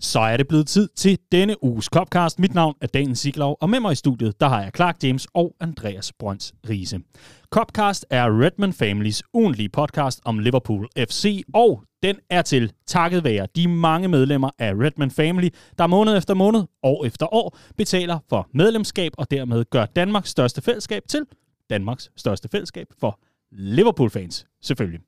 Så er det blevet tid til denne uges Copcast. Mit navn er Daniel Siglov, og med mig i studiet, der har jeg Clark James og Andreas Brøns Riese. Copcast er Redman Families ugentlige podcast om Liverpool FC, og den er til takket være de mange medlemmer af Redman Family, der måned efter måned, år efter år, betaler for medlemskab og dermed gør Danmarks største fællesskab til Danmarks største fællesskab for Liverpool-fans, selvfølgelig.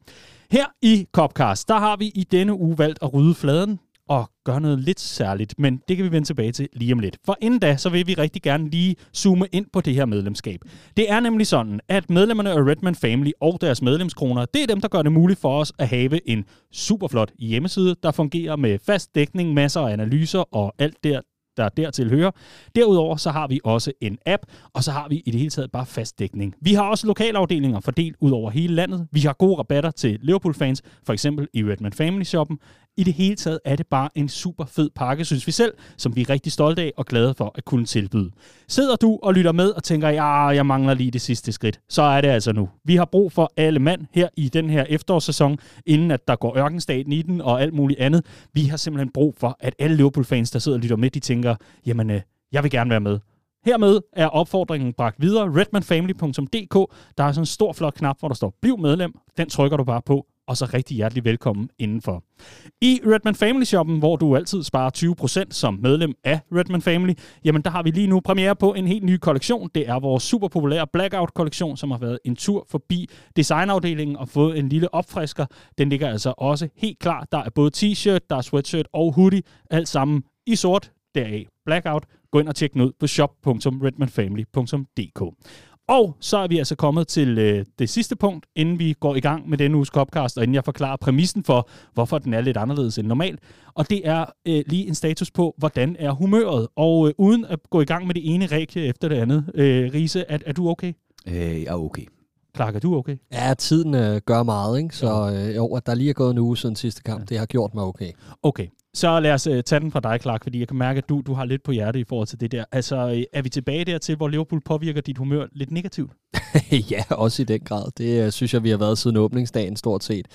Her i Copcast, der har vi i denne uge valgt at rydde fladen og gøre noget lidt særligt, men det kan vi vende tilbage til lige om lidt. For inden da, så vil vi rigtig gerne lige zoome ind på det her medlemskab. Det er nemlig sådan, at medlemmerne af Redman Family og deres medlemskroner, det er dem, der gør det muligt for os at have en superflot hjemmeside, der fungerer med fast dækning, masser af analyser og alt der, der dertil hører. Derudover så har vi også en app, og så har vi i det hele taget bare fast dækning. Vi har også lokalafdelinger fordelt ud over hele landet. Vi har gode rabatter til Liverpool-fans, for eksempel i Redman Family Shoppen. I det hele taget er det bare en super fed pakke, synes vi selv, som vi er rigtig stolte af og glade for at kunne tilbyde. Sidder du og lytter med og tænker, ja, jeg mangler lige det sidste skridt, så er det altså nu. Vi har brug for alle mand her i den her efterårssæson, inden at der går ørkenstaten i den og alt muligt andet. Vi har simpelthen brug for, at alle Liverpool-fans, der sidder og lytter med, de tænker, jamen, øh, jeg vil gerne være med. Hermed er opfordringen bragt videre. redmanfamily.dk. Der er sådan en stor flot knap, hvor der står Bliv medlem. Den trykker du bare på, og så rigtig hjertelig velkommen indenfor. I Redman Family Shoppen, hvor du altid sparer 20% som medlem af Redman Family, jamen der har vi lige nu premiere på en helt ny kollektion. Det er vores super populære Blackout-kollektion, som har været en tur forbi designafdelingen og fået en lille opfrisker. Den ligger altså også helt klar. Der er både t-shirt, der er sweatshirt og hoodie, alt sammen i sort, deraf Blackout. Gå ind og tjek den ud på shop.redmanfamily.dk. Og så er vi altså kommet til øh, det sidste punkt, inden vi går i gang med denne uges Copcast, og inden jeg forklarer præmissen for, hvorfor den er lidt anderledes end normalt. Og det er øh, lige en status på, hvordan er humøret. Og øh, uden at gå i gang med det ene række efter det andet, øh, Riese, er, er du okay? Øh, jeg er okay. Clark, er du okay? Ja, tiden øh, gør meget, ikke? Så øh, jo, at der lige er gået en uge siden sidste kamp, ja. det har gjort mig okay. Okay, så lad os uh, tage den fra dig, Clark, fordi jeg kan mærke, at du, du har lidt på hjerte i forhold til det der. Altså, øh, er vi tilbage dertil, hvor Liverpool påvirker dit humør lidt negativt? ja, også i den grad. Det uh, synes jeg, vi har været siden åbningsdagen stort set.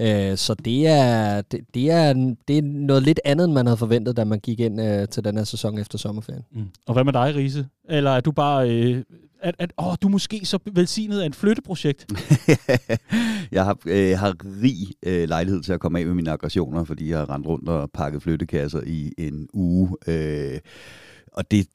Uh, så det er, det, det, er, det er noget lidt andet, end man havde forventet, da man gik ind uh, til den her sæson efter sommerferien. Mm. Og hvad med dig, Riese? Eller er du bare... Uh, at, at åh, du måske så velsignet af et flytteprojekt? jeg har, øh, har rig øh, lejlighed til at komme af med mine aggressioner, fordi jeg har rendt rundt og pakket flyttekasser i en uge. Øh, og det,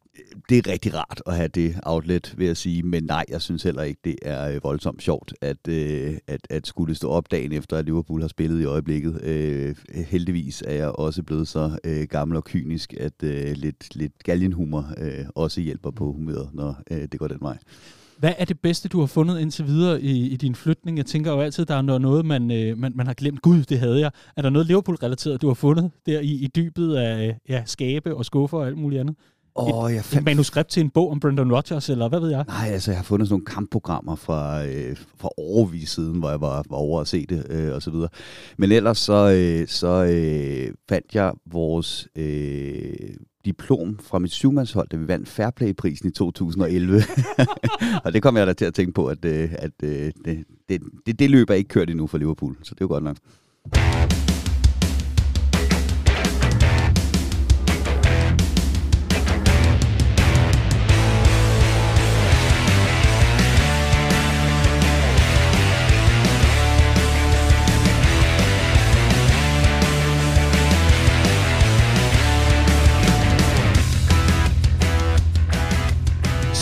det er rigtig rart at have det outlet, vil jeg sige. Men nej, jeg synes heller ikke, det er øh, voldsomt sjovt, at, øh, at, at skulle stå op dagen efter, at Liverpool har spillet i øjeblikket. Øh, heldigvis er jeg også blevet så øh, gammel og kynisk, at øh, lidt, lidt galgenhumor øh, også hjælper på humøret, når øh, det går den vej. Hvad er det bedste, du har fundet indtil videre i, i din flytning? Jeg tænker jo altid, der er noget, man, øh, man, man har glemt. Gud, det havde jeg. Er der noget Liverpool-relateret, du har fundet der i, i dybet af ja, skabe og skuffer og alt muligt andet? Oh, et, jeg fandt... et manuskript til en bog om Brendan Rodgers, eller hvad ved jeg? Nej, altså jeg har fundet sådan nogle kampprogrammer fra, øh, fra overvis siden, hvor jeg var, var over at se det, øh, og så videre. Men ellers så, øh, så øh, fandt jeg vores øh, diplom fra mit syvmandshold, da vi vandt Fairplay-prisen i 2011. og det kom jeg da til at tænke på, at, øh, at øh, det, det, det, det løb er ikke kørt endnu for Liverpool, så det er jo godt nok.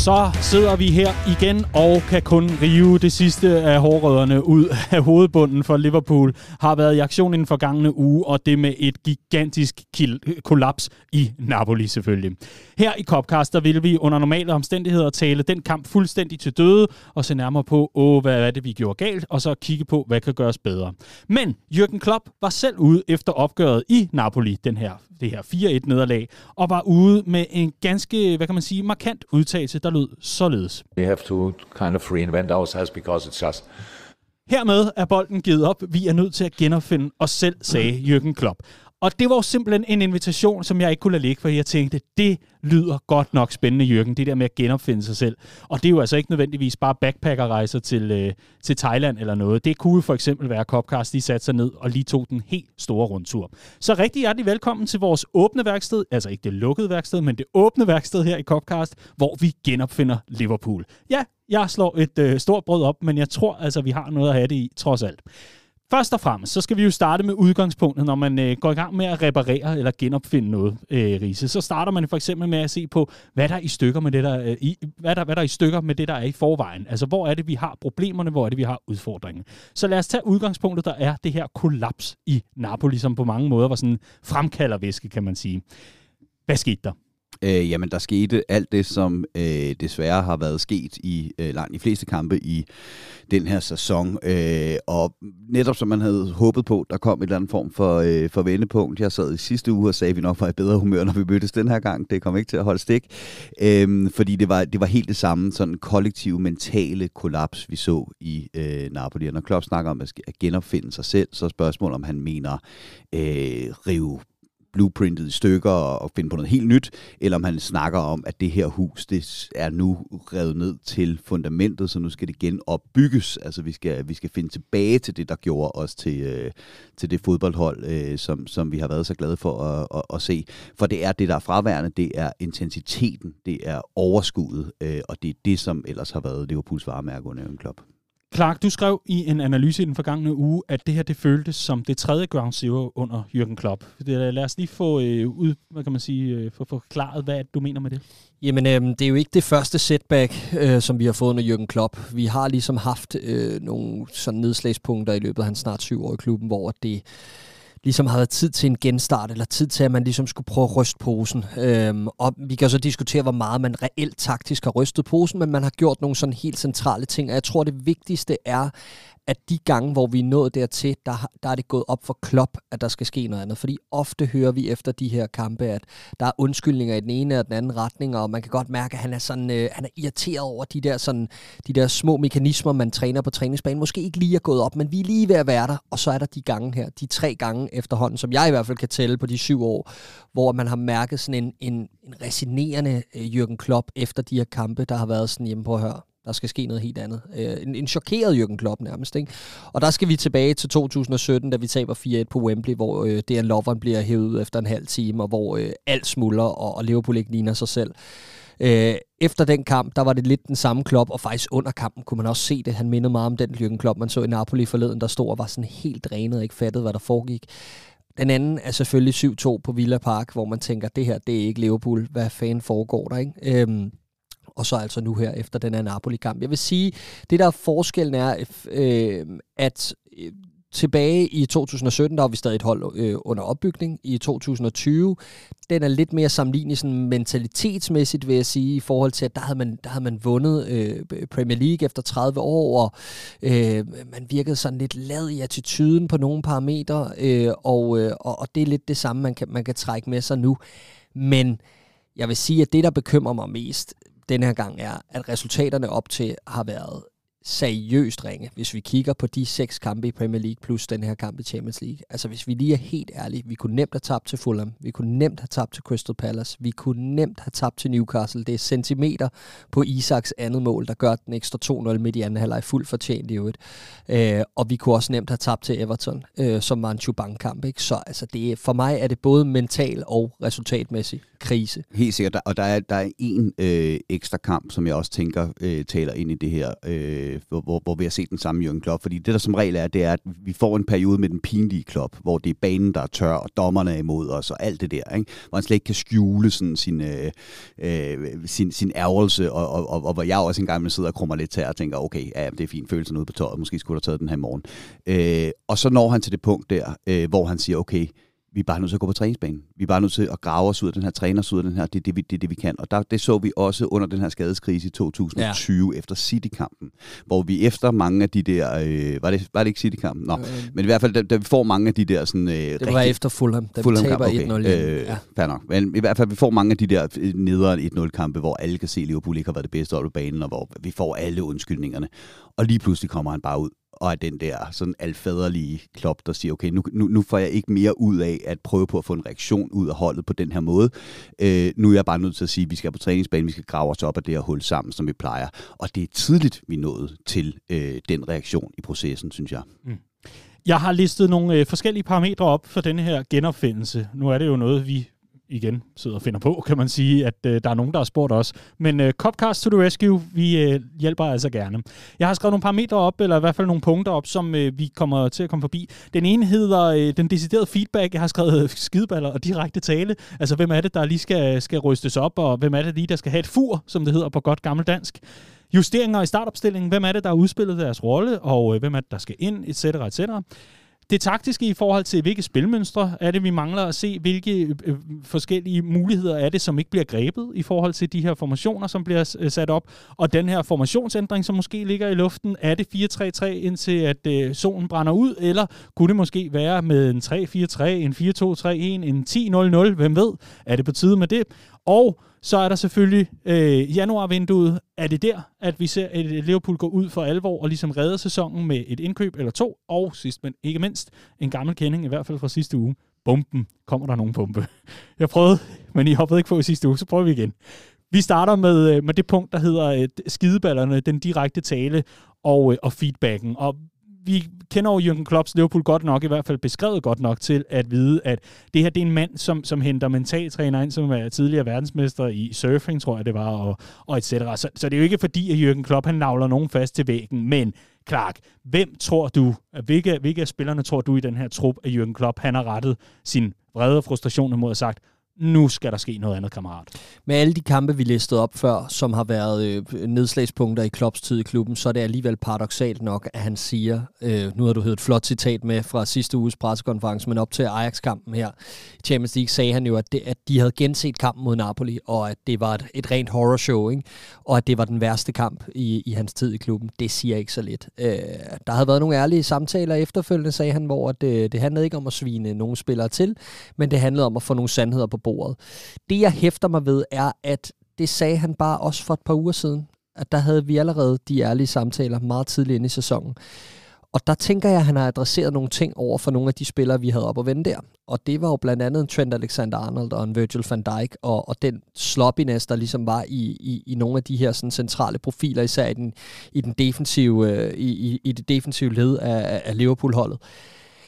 Så sidder vi her igen og kan kun rive det sidste af hårrødderne ud af hovedbunden for Liverpool. Har været i aktion i den forgangne uge, og det med et gigantisk kollaps i Napoli selvfølgelig. Her i Copcast, der vil vi under normale omstændigheder tale den kamp fuldstændig til døde, og se nærmere på, åh, hvad er det, vi gjorde galt, og så kigge på, hvad kan gøres bedre. Men Jürgen Klopp var selv ude efter opgøret i Napoli, den her, det her 4-1-nederlag, og var ude med en ganske, hvad kan man sige, markant udtalelse, der lød således. We have to kind of reinvent ourselves because it's just Hermed er bolden givet op. Vi er nødt til at genopfinde os selv, sagde Jürgen Klopp. Og det var jo simpelthen en invitation, som jeg ikke kunne lade ligge, for jeg tænkte, det lyder godt nok spændende, Jørgen, det der med at genopfinde sig selv. Og det er jo altså ikke nødvendigvis bare backpackerrejser til, øh, til Thailand eller noget. Det kunne jo for eksempel være, at Copcast lige satte sig ned og lige tog den helt store rundtur. Så rigtig hjertelig velkommen til vores åbne værksted, altså ikke det lukkede værksted, men det åbne værksted her i Copcast, hvor vi genopfinder Liverpool. Ja, jeg slår et øh, stort brød op, men jeg tror altså, vi har noget at have det i, trods alt. Først og fremmest, så skal vi jo starte med udgangspunktet, når man øh, går i gang med at reparere eller genopfinde noget, øh, Riese. Så starter man for eksempel med at se på, hvad der er i stykker med det, der, øh, i, hvad der, hvad der er i stykker med det, der er i forvejen. Altså, hvor er det, vi har problemerne, hvor er det, vi har udfordringen. Så lad os tage udgangspunktet, der er det her kollaps i Napoli, som på mange måder var sådan fremkalder væske, kan man sige. Hvad skete der? Øh, jamen, der skete alt det, som øh, desværre har været sket i øh, langt de fleste kampe i den her sæson. Øh, og netop som man havde håbet på, der kom en eller anden form for, øh, for vendepunkt. Jeg sad i sidste uge og sagde, at vi nok var i bedre humør, når vi mødtes den her gang. Det kom ikke til at holde stik. Øh, fordi det var, det var helt det samme sådan kollektive mentale kollaps, vi så i øh, Napoli. Og når Klopp snakker om at genopfinde sig selv, så er spørgsmålet, om han mener øh, rive blueprintet i stykker og finde på noget helt nyt, eller om han snakker om, at det her hus det er nu revet ned til fundamentet, så nu skal det genopbygges. Altså vi skal, vi skal finde tilbage til det, der gjorde os til, øh, til det fodboldhold, øh, som, som vi har været så glade for at, at, at se. For det er det, der er fraværende, det er intensiteten, det er overskuddet, øh, og det er det, som ellers har været Liverpools varemærke under en klub. Clark, du skrev i en analyse i den forgangne uge, at det her det føltes som det tredje ground zero under Jürgen Klopp. Lad os lige få øh, ud, hvad kan man sige, øh, få forklaret, hvad du mener med det. Jamen, øh, det er jo ikke det første setback, øh, som vi har fået under Jürgen Klopp. Vi har ligesom haft øh, nogle sådan nedslagspunkter i løbet af hans snart syv år i klubben, hvor det ligesom har tid til en genstart, eller tid til, at man ligesom skulle prøve at ryste posen. Øhm, og vi kan så diskutere, hvor meget man reelt taktisk har rystet posen, men man har gjort nogle sådan helt centrale ting, og jeg tror, det vigtigste er, at de gange, hvor vi er nået dertil, der, der er det gået op for Klopp, at der skal ske noget andet. Fordi ofte hører vi efter de her kampe, at der er undskyldninger i den ene og den anden retning, og man kan godt mærke, at han er, sådan, øh, han er irriteret over de der, sådan, de der små mekanismer, man træner på træningsbanen. Måske ikke lige er gået op, men vi er lige ved at være der. Og så er der de gange her, de tre gange efterhånden, som jeg i hvert fald kan tælle på de syv år, hvor man har mærket sådan en, en, en resinerende øh, Jürgen Klopp efter de her kampe, der har været sådan hjemme på at høre der skal ske noget helt andet. Øh, en, en chokeret Jürgen Klopp nærmest. Ikke? Og der skal vi tilbage til 2017, da vi taber 4-1 på Wembley, hvor øh, Dejan Lovren bliver hævet ud efter en halv time, og hvor øh, alt smuldrer, og, og Liverpool ikke ligner sig selv. Øh, efter den kamp, der var det lidt den samme klop, og faktisk under kampen kunne man også se det. Han mindede meget om den Jürgen Klopp, man så i Napoli forleden, der stod og var sådan helt drænet og ikke fattede, hvad der foregik. Den anden er selvfølgelig 7-2 på Villa Park, hvor man tænker, det her, det er ikke Liverpool. Hvad fanden foregår der, ikke? Øhm, og så altså nu her efter den her Napoli-kamp. Jeg vil sige, det der forskellen er, øh, øh, at øh, tilbage i 2017, der var vi stadig et hold øh, under opbygning. I 2020, den er lidt mere sammenlignelig sådan mentalitetsmæssigt, vil jeg sige, i forhold til, at der havde man, der havde man vundet øh, Premier League efter 30 år, og øh, man virkede sådan lidt lad i attituden på nogle parametre, øh, og, øh, og, og det er lidt det samme, man kan, man kan trække med sig nu. Men jeg vil sige, at det, der bekymrer mig mest, den her gang er, at resultaterne op til har været seriøst ringe, hvis vi kigger på de seks kampe i Premier League plus den her kamp i Champions League. Altså hvis vi lige er helt ærlige, vi kunne nemt have tabt til Fulham, vi kunne nemt have tabt til Crystal Palace, vi kunne nemt have tabt til Newcastle. Det er centimeter på Isaks andet mål, der gør den ekstra 2-0 midt i anden halvleg fuldt fortjent i øvrigt. Øh, og vi kunne også nemt have tabt til Everton, øh, som var en Chubank-kamp. Ikke? Så altså, det er, for mig er det både mental og resultatmæssig krise. Helt sikkert, og der er, der er en øh, ekstra kamp, som jeg også tænker øh, taler ind i det her øh, Øh, hvor, hvor, hvor vi har set den samme Jürgen Klopp. Fordi det, der som regel er, det er, at vi får en periode med den pinlige Klopp, hvor det er banen, der er tør, og dommerne er imod os, og alt det der. Ikke? Hvor han slet ikke kan skjule sådan sin, øh, øh, sin, sin ærgelse, og, og, og, og hvor jeg også engang vil sidde og krummer lidt til og tænker, okay, ja, det er fint, følelsen ude på tøjet, måske skulle du have taget den her morgen. Øh, og så når han til det punkt der, øh, hvor han siger, okay, vi er bare nødt til at gå på træningsbanen. Vi er bare nødt til at grave os ud af den her, træne os ud af den her, det er det, vi, det, det, vi kan. Og der, det så vi også under den her skadeskrise i 2020 ja. efter City-kampen, hvor vi efter mange af de der, øh, var, det, var det ikke City-kampen? Nå, øh, men i hvert fald, da, da vi får mange af de der sådan... Øh, det var rigtig, efter Fulham, da Fulham vi taber okay, 1-0. Øh, ja. Fair nok. Men i hvert fald, vi får mange af de der øh, nederen 1-0-kampe, hvor alle kan se, at Liverpool ikke har været det bedste op på banen, og hvor vi får alle undskyldningerne. Og lige pludselig kommer han bare ud og er den der sådan alfaderlige klop, der siger, okay, nu, nu, nu får jeg ikke mere ud af at prøve på at få en reaktion ud af holdet på den her måde. Øh, nu er jeg bare nødt til at sige, at vi skal på træningsbanen, vi skal grave os op af det her hul sammen, som vi plejer. Og det er tidligt, vi nåede til øh, den reaktion i processen, synes jeg. Mm. Jeg har listet nogle øh, forskellige parametre op for denne her genopfindelse. Nu er det jo noget, vi igen sidder og finder på, kan man sige, at øh, der er nogen, der har spurgt os. Men øh, Copcast to the Rescue, vi øh, hjælper altså gerne. Jeg har skrevet nogle parametre op, eller i hvert fald nogle punkter op, som øh, vi kommer til at komme forbi. Den ene hedder øh, den deciderede feedback. Jeg har skrevet øh, skideballer og direkte tale. Altså, hvem er det, der lige skal, skal rystes op, og hvem er det lige, der skal have et fur, som det hedder på godt gammeldansk. Justeringer i startopstillingen. Hvem er det, der har udspillet deres rolle, og øh, hvem er det, der skal ind, etc. etc. Det taktiske i forhold til, hvilke spilmønstre er det, vi mangler at se, hvilke øh, forskellige muligheder er det, som ikke bliver grebet i forhold til de her formationer, som bliver øh, sat op. Og den her formationsændring, som måske ligger i luften, er det 4-3-3 indtil at øh, solen brænder ud, eller kunne det måske være med en 3-4-3, en 4-2-3-1, en 10-0-0, hvem ved? Er det på tide med det? Og så er der selvfølgelig øh, januarvinduet. Er det der, at vi ser at Liverpool gå ud for alvor og ligesom redde sæsonen med et indkøb eller to? Og sidst men ikke mindst, en gammel kending, i hvert fald fra sidste uge. Bomben. Kommer der nogen bombe? Jeg prøvede, men I hoppede ikke på i sidste uge, så prøver vi igen. Vi starter med, øh, med det punkt, der hedder øh, skideballerne, den direkte tale og, øh, og feedbacken. Og vi kender jo Jürgen Klopps Liverpool godt nok, i hvert fald beskrevet godt nok til at vide, at det her det er en mand, som, som henter mentaltræner ind, som er tidligere verdensmester i surfing, tror jeg det var, og, og et cetera. Så, så det er jo ikke fordi, at Jürgen Klopp han navler nogen fast til væggen, men Clark, hvem tror du, hvilke, hvilke af spillerne tror du i den her trup, at Jürgen Klopp han har rettet sin vrede og frustration mod og sagt, nu skal der ske noget andet, kammerat. Med alle de kampe, vi listede op før, som har været øh, nedslagspunkter i Klopps tid i klubben, så er det alligevel paradoxalt nok, at han siger, øh, nu har du hørt et flot citat med fra sidste uges pressekonference, men op til Ajax-kampen her i Champions League, sagde han jo, at, det, at de havde genset kampen mod Napoli, og at det var et, et rent horrorshow, ikke? og at det var den værste kamp i, i hans tid i klubben. Det siger ikke så lidt. Øh, der havde været nogle ærlige samtaler efterfølgende, sagde han, hvor det, øh, det handlede ikke om at svine nogle spillere til, men det handlede om at få nogle sandheder på bordet. Det, jeg hæfter mig ved, er, at det sagde han bare også for et par uger siden, at der havde vi allerede de ærlige samtaler meget tidligt inde i sæsonen. Og der tænker jeg, at han har adresseret nogle ting over for nogle af de spillere, vi havde op at vende der. Og det var jo blandt andet en Trent Alexander-Arnold og en Virgil van Dijk, og, og den sloppiness, der ligesom var i, i, i nogle af de her sådan, centrale profiler, især i, den, i, den defensive, øh, i, i, i det defensive led af, af Liverpool-holdet.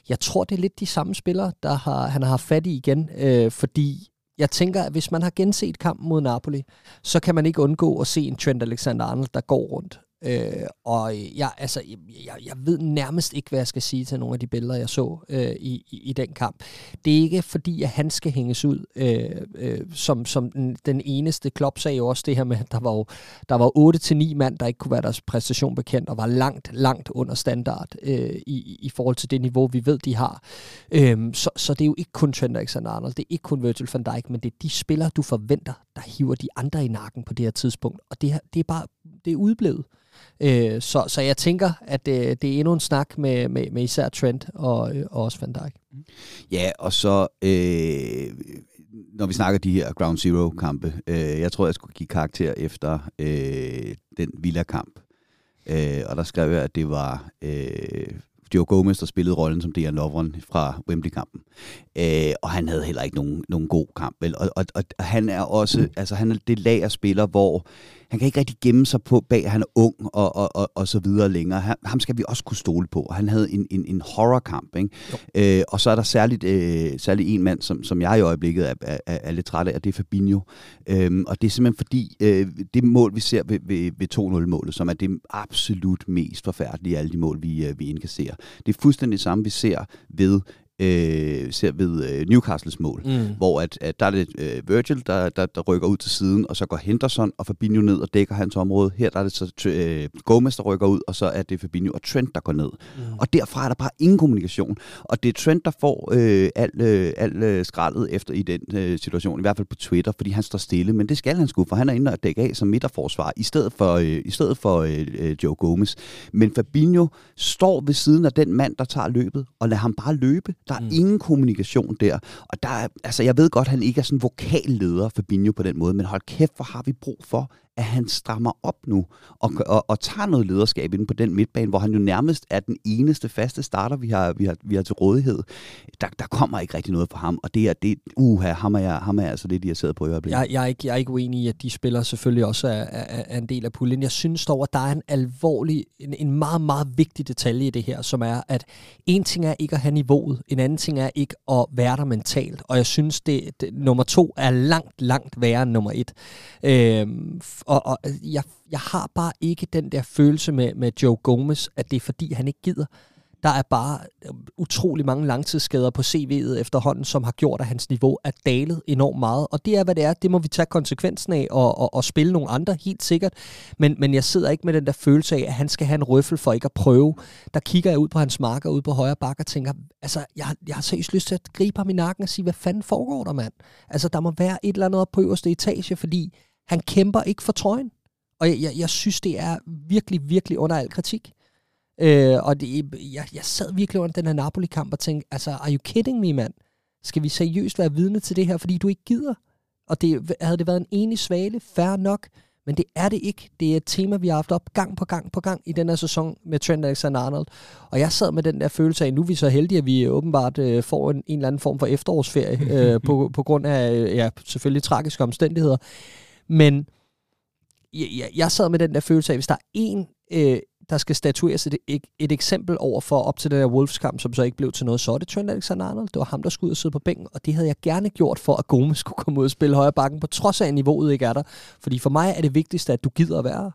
Jeg tror, det er lidt de samme spillere, der har, han har haft fat i igen, øh, fordi jeg tænker, at hvis man har genset kampen mod Napoli, så kan man ikke undgå at se en Trent Alexander-Arnold, der går rundt. Øh, og jeg, altså, jeg, jeg ved nærmest ikke, hvad jeg skal sige til nogle af de billeder, jeg så øh, i, i, i den kamp. Det er ikke fordi, at han skal hænges ud øh, øh, som, som den, den eneste. Klopp sagde jo også det her med, at der var, jo, der var 8-9 mand, der ikke kunne være deres præstation bekendt, og var langt, langt under standard øh, i, i forhold til det niveau, vi ved, de har. Øh, så, så det er jo ikke kun Trent Alexander-Arnold, det er ikke kun Virgil van Dijk, men det er de spillere, du forventer, der hiver de andre i nakken på det her tidspunkt. Og det, her, det er bare det er udblevet. Øh, så, så jeg tænker, at det, det er endnu en snak med, med, med især Trent og, øh, og også Van Dijk. Mm-hmm. Ja, og så øh, når vi snakker de her Ground Zero-kampe, øh, jeg tror, jeg skulle give karakter efter øh, den Villa-kamp. Øh, og der skrev jeg, at det var øh, Joe Gomez, der spillede rollen som Dejan Lovren fra Wembley-kampen. Øh, og han havde heller ikke nogen, nogen god kamp. Vel? Og, og, og, og han er også, mm. altså han er det lag af spiller, hvor han kan ikke rigtig gemme sig på bag, han er ung og, og, og, og så videre længere. Han, ham skal vi også kunne stole på. Han havde en, en, en horrorkamp. Ikke? Øh, og så er der særligt, øh, særligt en mand, som, som jeg i øjeblikket er, er, er, lidt træt af, og det er Fabinho. Øh, og det er simpelthen fordi, øh, det mål, vi ser ved, ved, ved 2-0-målet, som er det absolut mest forfærdelige af alle de mål, vi, øh, vi indkasserer. Det er fuldstændig det samme, vi ser ved øh, ser ved øh, Newcastles mål, mm. hvor at, at der er det øh, Virgil, der, der, der rykker ud til siden, og så går Henderson og Fabinho ned og dækker hans område. Her der er det så øh, Gomez, der rykker ud, og så er det Fabinho og Trent, der går ned. Mm. Og derfra er der bare ingen kommunikation. Og det er Trent, der får øh, alt øh, al, øh, skraldet efter i den øh, situation, i hvert fald på Twitter, fordi han står stille, men det skal han sgu, for han er inde og dække af som midterforsvar, i stedet for, øh, i stedet for øh, øh, Joe Gomez. Men Fabinho står ved siden af den mand, der tager løbet, og lader ham bare løbe. Der er mm. ingen kommunikation der. Og der er, altså, jeg ved godt, at han ikke er sådan vokalleder for Binjo på den måde, men hold kæft, hvor har vi brug for, at han strammer op nu og, og, og tager noget lederskab ind på den midtbane, hvor han jo nærmest er den eneste faste starter, vi har, vi har, vi har til rådighed. Der, der kommer ikke rigtig noget fra ham, og det er, det, uha, ham er jeg, ham er jeg altså lidt irriteret på i øjeblikket. Jeg, jeg, er ikke, jeg er ikke uenig i, at de spillere selvfølgelig også er, er, er en del af puljen. Jeg synes dog, at der er en alvorlig, en, en meget, meget vigtig detalje i det her, som er, at en ting er ikke at have niveauet, en anden ting er ikke at være der mentalt, og jeg synes, det, det nummer to er langt, langt værre end nummer et. Øhm, og, og øh, jeg, jeg har bare ikke den der følelse med, med Joe Gomez, at det er fordi, han ikke gider. Der er bare øh, utrolig mange langtidsskader på CV'et efterhånden, som har gjort, at hans niveau er dalet enormt meget. Og det er, hvad det er. Det må vi tage konsekvensen af og, og, og spille nogle andre, helt sikkert. Men, men jeg sidder ikke med den der følelse af, at han skal have en røffel for ikke at prøve. Der kigger jeg ud på hans marker ud på højre bakke og tænker, altså, jeg, jeg har seriøst lyst til at gribe ham i nakken og sige, hvad fanden foregår der, mand? Altså, der må være et eller andet op på øverste etage, fordi han kæmper ikke for trøjen. Og jeg, jeg, jeg synes, det er virkelig, virkelig under al kritik. Øh, og det, jeg, jeg sad virkelig under den her Napoli-kamp og tænkte, altså, are you kidding me, mand? Skal vi seriøst være vidne til det her, fordi du ikke gider? Og det, havde det været en enig svale, fair nok, men det er det ikke. Det er et tema, vi har haft op gang på gang på gang i den her sæson med Trent Alexander-Arnold. Og jeg sad med den der følelse af, nu er vi så heldige, at vi åbenbart øh, får en, en eller anden form for efterårsferie, øh, på, på grund af, øh, ja, selvfølgelig tragiske omstændigheder. Men jeg, jeg sad med den der følelse af, hvis der er en, øh, der skal statueres et, et, et eksempel over for op til den der Wolves-kamp, som så ikke blev til noget, så er det Trent Alexander-Arnold. Det var ham, der skulle ud og sidde på bænken, og det havde jeg gerne gjort for, at Gomes skulle komme ud og spille højre bakken, på trods af, at niveauet ikke er der. Fordi for mig er det vigtigste, at du gider at være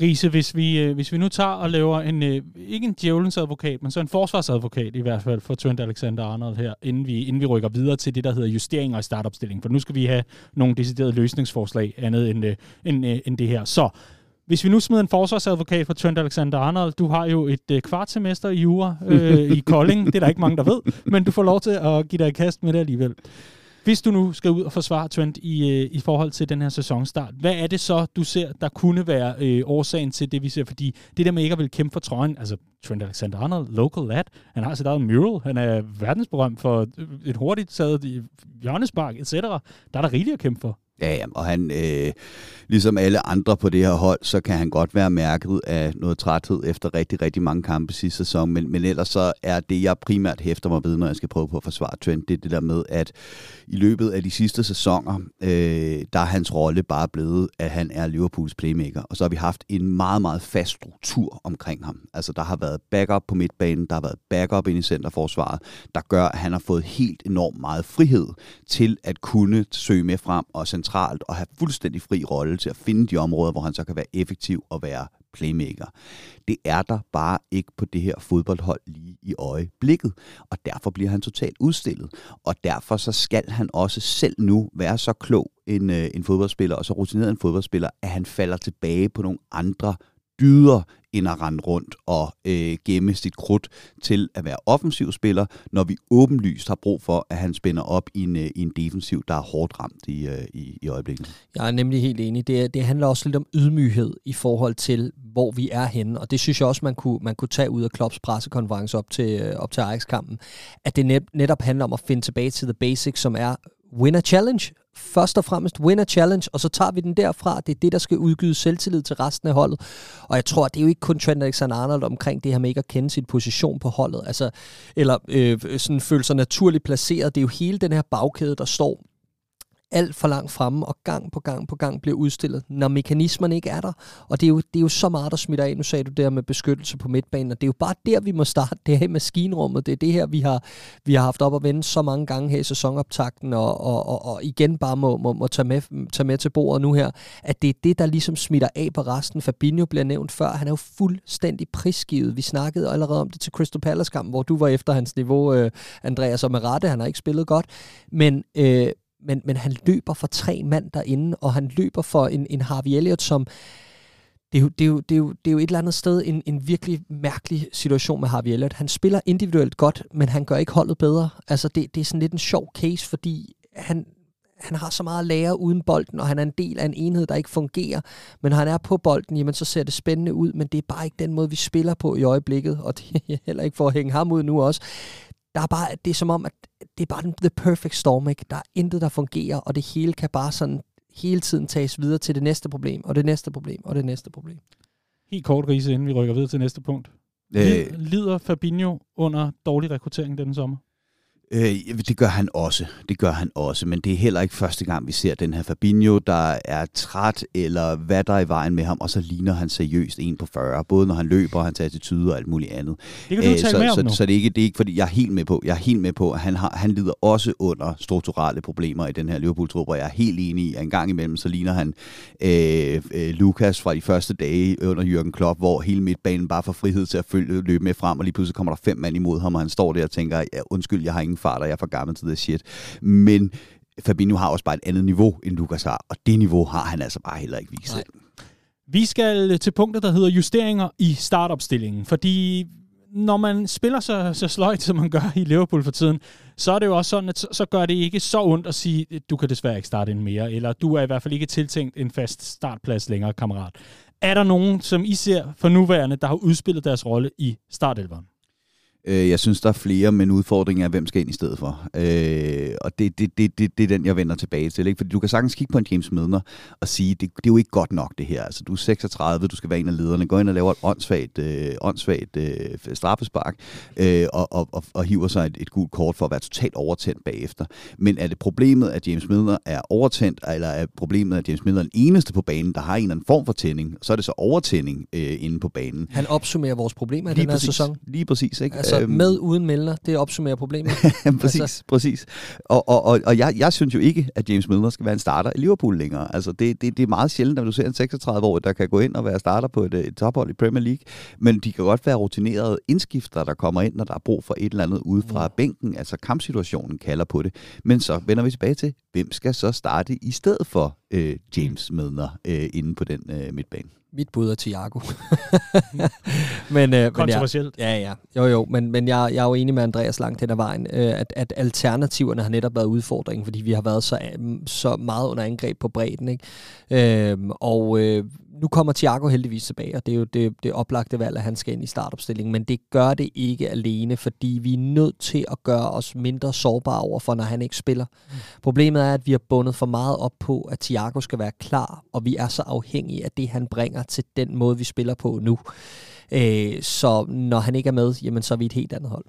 Riese, hvis vi, øh, hvis vi nu tager og laver en, øh, ikke en djævelens advokat, men så en forsvarsadvokat i hvert fald for Trent Alexander-Arnold her, inden vi, inden vi rykker videre til det, der hedder justeringer i startopstilling. For nu skal vi have nogle deciderede løsningsforslag andet end, øh, end, øh, end det her. Så hvis vi nu smider en forsvarsadvokat for Trent Alexander-Arnold, du har jo et øh, kvartsemester i jura øh, i Kolding, det er der ikke mange, der ved, men du får lov til at give dig i kast med det alligevel. Hvis du nu skal ud og forsvare Trent i, øh, i forhold til den her sæsonstart, hvad er det så, du ser, der kunne være øh, årsagen til det, vi ser? Fordi det der med ikke at vil kæmpe for trøjen, altså Trent Alexander-Arnold, local lad, han har sit eget mural, han er verdensberømt for et hurtigt taget hjørnespark, etc. Der er der rigeligt at kæmpe for. Ja, ja, og han, øh, ligesom alle andre på det her hold, så kan han godt være mærket af noget træthed efter rigtig, rigtig mange kampe sidste sæson, men, men ellers så er det, jeg primært hæfter mig ved, når jeg skal prøve på at forsvare Trent, det er det der med, at i løbet af de sidste sæsoner, øh, der er hans rolle bare blevet, at han er Liverpools playmaker, og så har vi haft en meget, meget fast struktur omkring ham. Altså, der har været backup på midtbanen, der har været backup ind i centerforsvaret, der gør, at han har fået helt enormt meget frihed til at kunne søge med frem og centralt og have fuldstændig fri rolle til at finde de områder, hvor han så kan være effektiv og være playmaker. Det er der bare ikke på det her fodboldhold lige i øjeblikket, og derfor bliver han totalt udstillet. Og derfor så skal han også selv nu være så klog en, øh, en fodboldspiller, og så rutineret en fodboldspiller, at han falder tilbage på nogle andre dyder end at rende rundt og øh, gemme sit krudt til at være offensiv spiller, når vi åbenlyst har brug for, at han spænder op i en, øh, i en defensiv, der er hårdt ramt i, øh, i, i øjeblikket. Jeg er nemlig helt enig. Det, det handler også lidt om ydmyghed i forhold til, hvor vi er henne, og det synes jeg også, man kunne, man kunne tage ud af Klopps pressekonference op til, øh, op til Ajax-kampen, at det net, netop handler om at finde tilbage til the basics, som er Winner challenge, først og fremmest Winner challenge, og så tager vi den derfra. Det er det, der skal udgyde selvtillid til resten af holdet. Og jeg tror, det er jo ikke kun Trent Alexander-Arnold omkring det her med ikke at kende sin position på holdet, altså, eller øh, sådan føle sig naturligt placeret. Det er jo hele den her bagkæde, der står alt for langt fremme, og gang på gang på gang bliver udstillet, når mekanismerne ikke er der. Og det er jo, det er jo så meget, der smitter af. Nu sagde du der med beskyttelse på midtbanen, og det er jo bare der, vi må starte. Det her i maskinrummet, det er det her, vi har, vi har haft op at vende så mange gange her i sæsonoptakten, og, og, og, og igen bare må, må, må tage, med, tage med til bordet nu her, at det er det, der ligesom smitter af på resten. Fabinho bliver nævnt før, han er jo fuldstændig prisgivet. Vi snakkede allerede om det til Crystal Palace-kampen, hvor du var efter hans niveau, øh, Andreas, og med rette, han har ikke spillet godt, men øh, men, men han løber for tre mand derinde, og han løber for en, en Harvey Elliott, som det er, jo, det, er jo, det, er jo, det er jo et eller andet sted en, en virkelig mærkelig situation med Harvey Elliott. Han spiller individuelt godt, men han gør ikke holdet bedre. Altså det, det er sådan lidt en sjov case, fordi han, han har så meget at lære uden bolden, og han er en del af en enhed, der ikke fungerer. Men når han er på bolden, jamen, så ser det spændende ud, men det er bare ikke den måde, vi spiller på i øjeblikket, og det er heller ikke for at hænge ham ud nu også der er bare, det er som om, at det er bare the perfect storm, ikke? Der er intet, der fungerer, og det hele kan bare sådan hele tiden tages videre til det næste problem, og det næste problem, og det næste problem. Helt kort, Riese, inden vi rykker videre til næste punkt. Øh, Lider Fabinho under dårlig rekruttering denne sommer? Øh, det gør han også. Det gør han også, men det er heller ikke første gang, vi ser den her Fabinho, der er træt, eller hvad der er i vejen med ham, og så ligner han seriøst en på 40, både når han løber, og hans attitude og alt muligt andet. Det kan du Øh, tale så, om så, nu. så det er ikke, det er ikke fordi, jeg er helt med på, jeg er helt med på, at han, har, han lider også under strukturelle problemer i den her Liverpool-trup, og jeg er helt enig i, at en gang imellem, så ligner han øh, øh, Lukas fra de første dage under Jürgen Klopp, hvor hele midtbanen bare får frihed til at følge, løbe med frem, og lige pludselig kommer der fem mand imod ham, og han står der og tænker, ja, undskyld, jeg har ingen fart, og jeg er for gammel til det shit. Men Fabinho har også bare et andet niveau, end Lukas har, og det niveau har han altså bare heller ikke vist. Nej. Vi skal til punkter, der hedder justeringer i startopstillingen, fordi når man spiller så, så sløjt, som man gør i Liverpool for tiden, så er det jo også sådan, at så, så gør det ikke så ondt at sige, du kan desværre ikke starte ind mere, eller du er i hvert fald ikke tiltænkt en fast startplads længere, kammerat. Er der nogen, som I ser for nuværende, der har udspillet deres rolle i startelveren? Øh, jeg synes, der er flere, men udfordringen er, hvem skal ind i stedet for. Øh, og det, det, det, det, det er den, jeg vender tilbage til. Ikke? Fordi du kan sagtens kigge på en James Midner og sige, det, det er jo ikke godt nok det her. Altså, du er 36, du skal være en af lederne. Gå ind og laver et åndssvagt, øh, åndssvagt øh, straffespark øh, og, og, og, og hiver sig et, et gult kort for at være totalt overtændt bagefter. Men er det problemet, at James Midner er overtændt, eller er problemet, at James Midner er den eneste på banen, der har en eller anden form for tænding? Så er det så overtænding øh, inde på banen. Han opsummerer vores problemer i den her præcis, sæson. Lige præcis. Ikke? Altså Øhm, med uden Milner, det opsummerer problemet. præcis, altså. præcis. Og, og, og, og jeg, jeg synes jo ikke, at James Milner skal være en starter i Liverpool længere. Altså, det, det, det er meget sjældent, når du ser en 36-årig, der kan gå ind og være starter på et, et tophold i Premier League. Men de kan godt være rutinerede indskifter, der kommer ind, når der er brug for et eller andet ude fra bænken. Altså, kampsituationen kalder på det. Men så vender vi tilbage til, hvem skal så starte i stedet for øh, James Milner øh, inde på den øh, midtbane? Mit bud er Thiago. men, øh, men ja, Kontroversielt. ja, ja. Jo, jo. Men, men jeg, jeg er jo enig med Andreas langt hen ad vejen, øh, at, at alternativerne har netop været udfordringen, fordi vi har været så, så meget under angreb på bredden. Ikke? Øh, og øh, nu kommer Thiago heldigvis tilbage, og det er jo det, det oplagte valg, at han skal ind i startopstillingen, men det gør det ikke alene, fordi vi er nødt til at gøre os mindre sårbare overfor, når han ikke spiller. Mm. Problemet er, at vi har bundet for meget op på, at Thiago skal være klar, og vi er så afhængige af det, han bringer til den måde, vi spiller på nu. Øh, så når han ikke er med, jamen, så er vi et helt andet hold.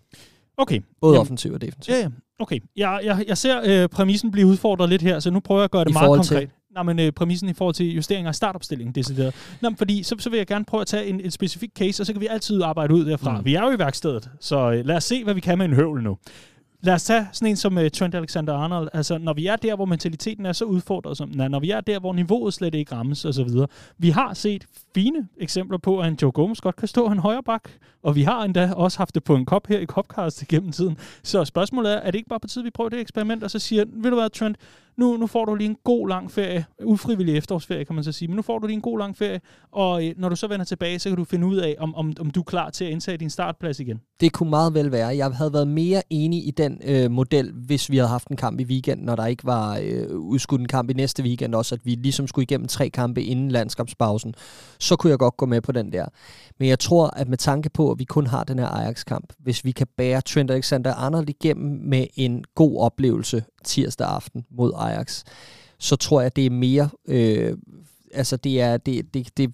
Okay. Både Jamen, offensivt og defensivt. Ja, ja. Okay. Jeg, jeg, jeg ser øh, præmissen blive udfordret lidt her, så nu prøver jeg at gøre det I meget forhold til? Nej, men øh, præmissen i forhold til justeringer af startopstillingen, decideret. Nå, men fordi så, så vil jeg gerne prøve at tage en, en specifik case, og så kan vi altid arbejde ud derfra. Mm. Vi er jo i værkstedet, så øh, lad os se, hvad vi kan med en høvl nu. Lad os tage sådan en som uh, Trent Alexander-Arnold. Altså, når vi er der, hvor mentaliteten er så udfordret, som den er, når vi er der, hvor niveauet slet ikke rammes osv. Vi har set fine eksempler på, at en Joe Gomez godt kan stå en højre bak, og vi har endda også haft det på en kop her i Copcast gennem tiden. Så spørgsmålet er, er det ikke bare på tide, vi prøver det eksperiment, og så siger, ved du hvad, Trent, nu, nu får du lige en god lang ferie, ufrivillig efterårsferie, kan man så sige, men nu får du lige en god lang ferie, og øh, når du så vender tilbage, så kan du finde ud af, om, om, om du er klar til at indtage din startplads igen. Det kunne meget vel være. Jeg havde været mere enig i den øh, model, hvis vi havde haft en kamp i weekend, når der ikke var øh, udskudt en kamp i næste weekend også, at vi ligesom skulle igennem tre kampe inden landskabspausen. Så kunne jeg godt gå med på den der. Men jeg tror, at med tanke på, at vi kun har den her Ajax-kamp, hvis vi kan bære Trent Alexander-Arnold igennem med en god oplevelse tirsdag aften mod Ajax, så tror jeg, det er mere... Øh, altså, det, er, det, det, det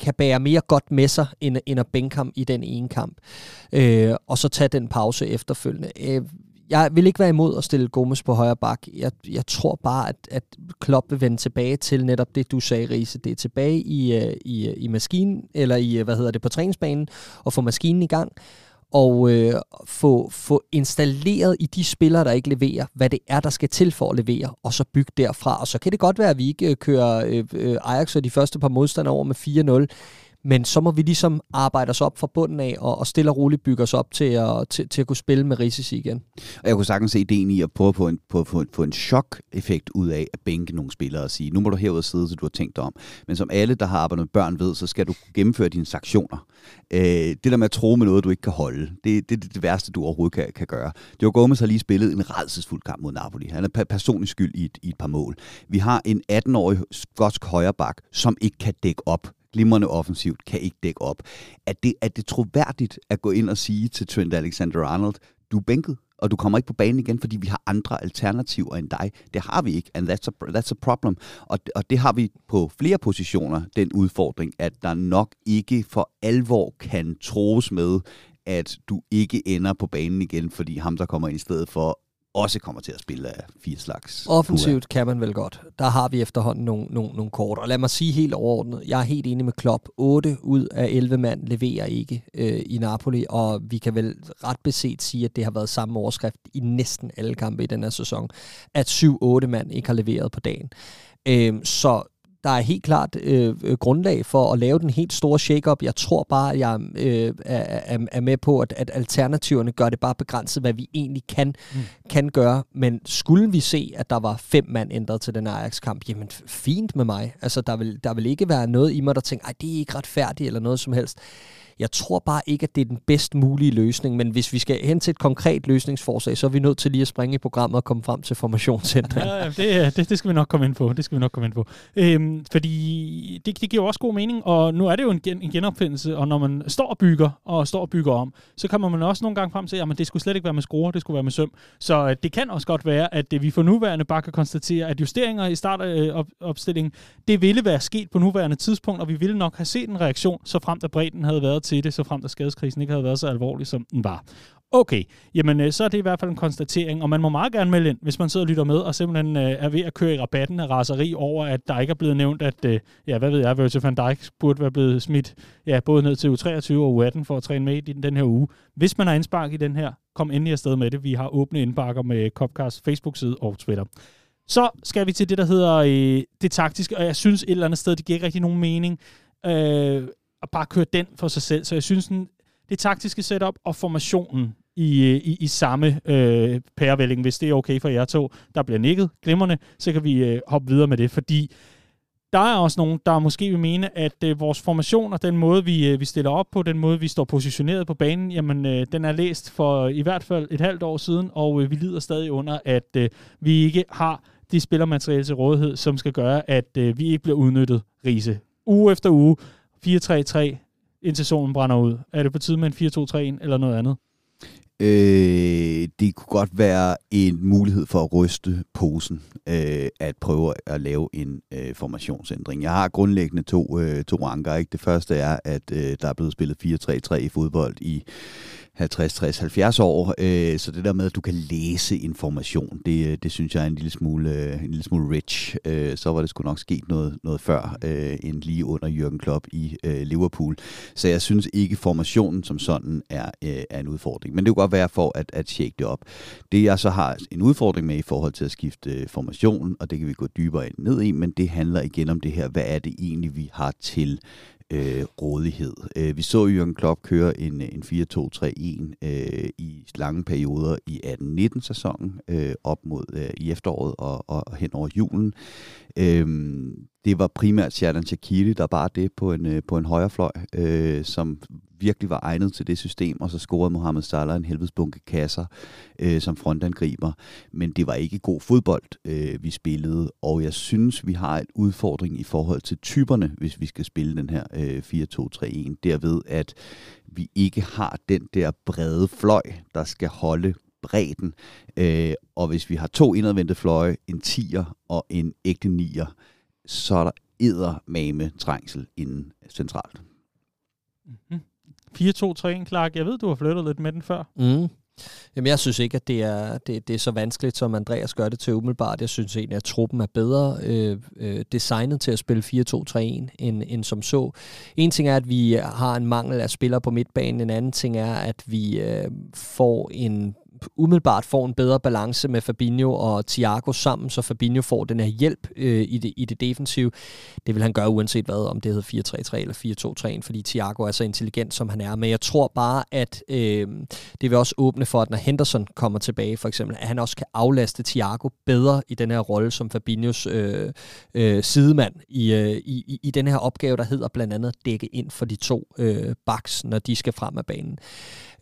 kan bære mere godt med sig, end, end at bænke ham i den ene kamp. Øh, og så tage den pause efterfølgende. Øh, jeg vil ikke være imod at stille Gomes på højre bak. Jeg, jeg tror bare, at, at Klopp vil vende tilbage til netop det, du sagde, Riese. Det er tilbage i, øh, i, øh, i maskinen, eller i, øh, hvad hedder det, på træningsbanen, og få maskinen i gang og øh, få, få installeret i de spillere, der ikke leverer, hvad det er, der skal til for at levere, og så bygge derfra. Og så kan det godt være, at vi ikke kører øh, Ajax og de første par modstandere over med 4-0, men så må vi ligesom arbejde os op fra bunden af, og, og stille og roligt bygge os op til at, til, til at kunne spille med risici igen. Og jeg kunne sagtens se ideen i at prøve at få en, på, på, få en chok-effekt ud af at bænke nogle spillere og sige, nu må du herude sidde, så du har tænkt dig om. Men som alle, der har arbejdet med børn ved, så skal du gennemføre dine sanktioner. Øh, det der med at tro med noget, du ikke kan holde, det, det er det, værste, du overhovedet kan, kan gøre. Joe Gomez har lige spillet en redselsfuld kamp mod Napoli. Han er personlig skyld i et, i et par mål. Vi har en 18-årig skotsk højreback, som ikke kan dække op glimrende offensivt, kan ikke dække op. Er det, er det troværdigt at gå ind og sige til Trent Alexander-Arnold, du er bænket, og du kommer ikke på banen igen, fordi vi har andre alternativer end dig. Det har vi ikke, and that's a, that's a problem. Og, og det har vi på flere positioner, den udfordring, at der nok ikke for alvor kan troes med, at du ikke ender på banen igen, fordi ham, der kommer ind i stedet for, også kommer til at spille af fire slags. Offensivt kan man vel godt. Der har vi efterhånden nogle, nogle, nogle kort. Og lad mig sige helt overordnet, jeg er helt enig med Klopp. 8 ud af 11 mand leverer ikke øh, i Napoli, og vi kan vel ret beset sige, at det har været samme overskrift i næsten alle kampe i den her sæson, at 7-8 mand ikke har leveret på dagen. Øh, så der er helt klart øh, øh, grundlag for at lave den helt store shake-up. Jeg tror bare, at jeg øh, er, er med på, at, at alternativerne gør det bare begrænset, hvad vi egentlig kan, mm. kan gøre. Men skulle vi se, at der var fem mand ændret til den Ajax-kamp, jamen fint med mig. Altså, der vil, der vil ikke være noget i mig, der tænker, ej, det er ikke retfærdigt, eller noget som helst. Jeg tror bare ikke, at det er den bedst mulige løsning, men hvis vi skal hen til et konkret løsningsforslag, så er vi nødt til lige at springe i programmet og komme frem til formationscentret. Ja, det, øh, det, det skal vi nok komme ind på. Det skal vi nok komme ind på. Øhm, fordi det, det giver også god mening, og nu er det jo en, gen, en genopfindelse, og når man står og bygger, og står og bygger om, så kommer man også nogle gange frem til, at det skulle slet ikke være med skruer, det skulle være med søm. Så øh, det kan også godt være, at det, vi for nuværende bare kan konstatere, at justeringer i startopstillingen, øh, det ville være sket på nuværende tidspunkt, og vi ville nok have set en reaktion, så frem da bredden havde været til det, så frem til skadeskrisen ikke havde været så alvorlig, som den var. Okay, jamen øh, så er det i hvert fald en konstatering, og man må meget gerne melde ind, hvis man sidder og lytter med, og simpelthen øh, er ved at køre i rabatten af raseri over, at der ikke er blevet nævnt, at, øh, ja, hvad ved jeg, Virgil van Dijk burde være blevet smidt, ja, både ned til U23 og U18 for at træne med i den her uge. Hvis man har indspark i den her, kom endelig afsted med det. Vi har åbne indbakker med Copcast Facebook-side og Twitter. Så skal vi til det, der hedder øh, det taktiske, og jeg synes et eller andet sted, det giver ikke rigtig nogen mening. Øh, og bare køre den for sig selv. Så jeg synes, den, det taktiske setup og formationen i, øh, i, i samme øh, pærevælling, hvis det er okay for jer to, der bliver nikket glimrende, så kan vi øh, hoppe videre med det, fordi der er også nogen, der måske vil mene, at øh, vores formation og den måde, vi, øh, vi stiller op på, den måde, vi står positioneret på banen, jamen, øh, den er læst for i hvert fald et halvt år siden, og øh, vi lider stadig under, at øh, vi ikke har de spillermateriale til rådighed, som skal gøre, at øh, vi ikke bliver udnyttet, rise. Uge efter uge 4-3-3, indtil solen brænder ud. Er det på tide med en 4-2-3-1 eller noget andet? Øh, det kunne godt være en mulighed for at ryste posen, øh, at prøve at lave en øh, formationsændring. Jeg har grundlæggende to, øh, to ranker. Ikke? Det første er, at øh, der er blevet spillet 4-3-3 i fodbold i 50, 60, 70 år. Øh, så det der med, at du kan læse information, det, øh, det synes jeg er en lille smule, øh, en lille smule rich. Øh, så var det sgu nok sket noget, noget før, øh, end lige under Jürgen Klopp i øh, Liverpool. Så jeg synes ikke, formationen som sådan er, øh, er en udfordring. Men det kunne godt være for at, at shake det op. Det jeg så har en udfordring med i forhold til at skifte øh, formation, og det kan vi gå dybere ind ned i, men det handler igen om det her, hvad er det egentlig, vi har til øh, rådighed. Øh, vi så Jørgen Klopp køre en, øh, en 4-2-3-1 øh, i lange perioder i 18-19 sæsonen øh, op mod øh, i efteråret og, og hen over julen. Øh, det var primært Sheridan Shaqiri, der bare det på en, øh, på en højre fløj, øh, som virkelig var egnet til det system, og så scorede Mohamed Salah en helvedes bunke kasser øh, som frontangriber. Men det var ikke god fodbold, øh, vi spillede, og jeg synes, vi har en udfordring i forhold til typerne, hvis vi skal spille den her øh, 4-2-3-1, derved at vi ikke har den der brede fløj, der skal holde bredden. Øh, og hvis vi har to indadvendte fløje, en 10'er og en ægte 9'er, så er der eddermame trængsel inden centralt. Mm-hmm. 4-2-3-1, Clark. Jeg ved, du har flyttet lidt med den før. Mm. Jamen, jeg synes ikke, at det er, det, det er så vanskeligt, som Andreas gør det til umiddelbart. Jeg synes egentlig, at truppen er bedre øh, øh, designet til at spille 4-2-3-1 end, end som så. En ting er, at vi har en mangel af spillere på midtbanen. En anden ting er, at vi øh, får en umiddelbart får en bedre balance med Fabinho og Thiago sammen, så Fabinho får den her hjælp øh, i, det, i det defensive. Det vil han gøre uanset hvad, om det hedder 4-3-3 eller 4-2-3, fordi Thiago er så intelligent, som han er. Men jeg tror bare, at øh, det vil også åbne for, at når Henderson kommer tilbage, for eksempel, at han også kan aflaste Thiago bedre i den her rolle som Fabinhos øh, øh, sidemand i, øh, i, i den her opgave, der hedder blandt andet at dække ind for de to øh, backs, når de skal frem af banen.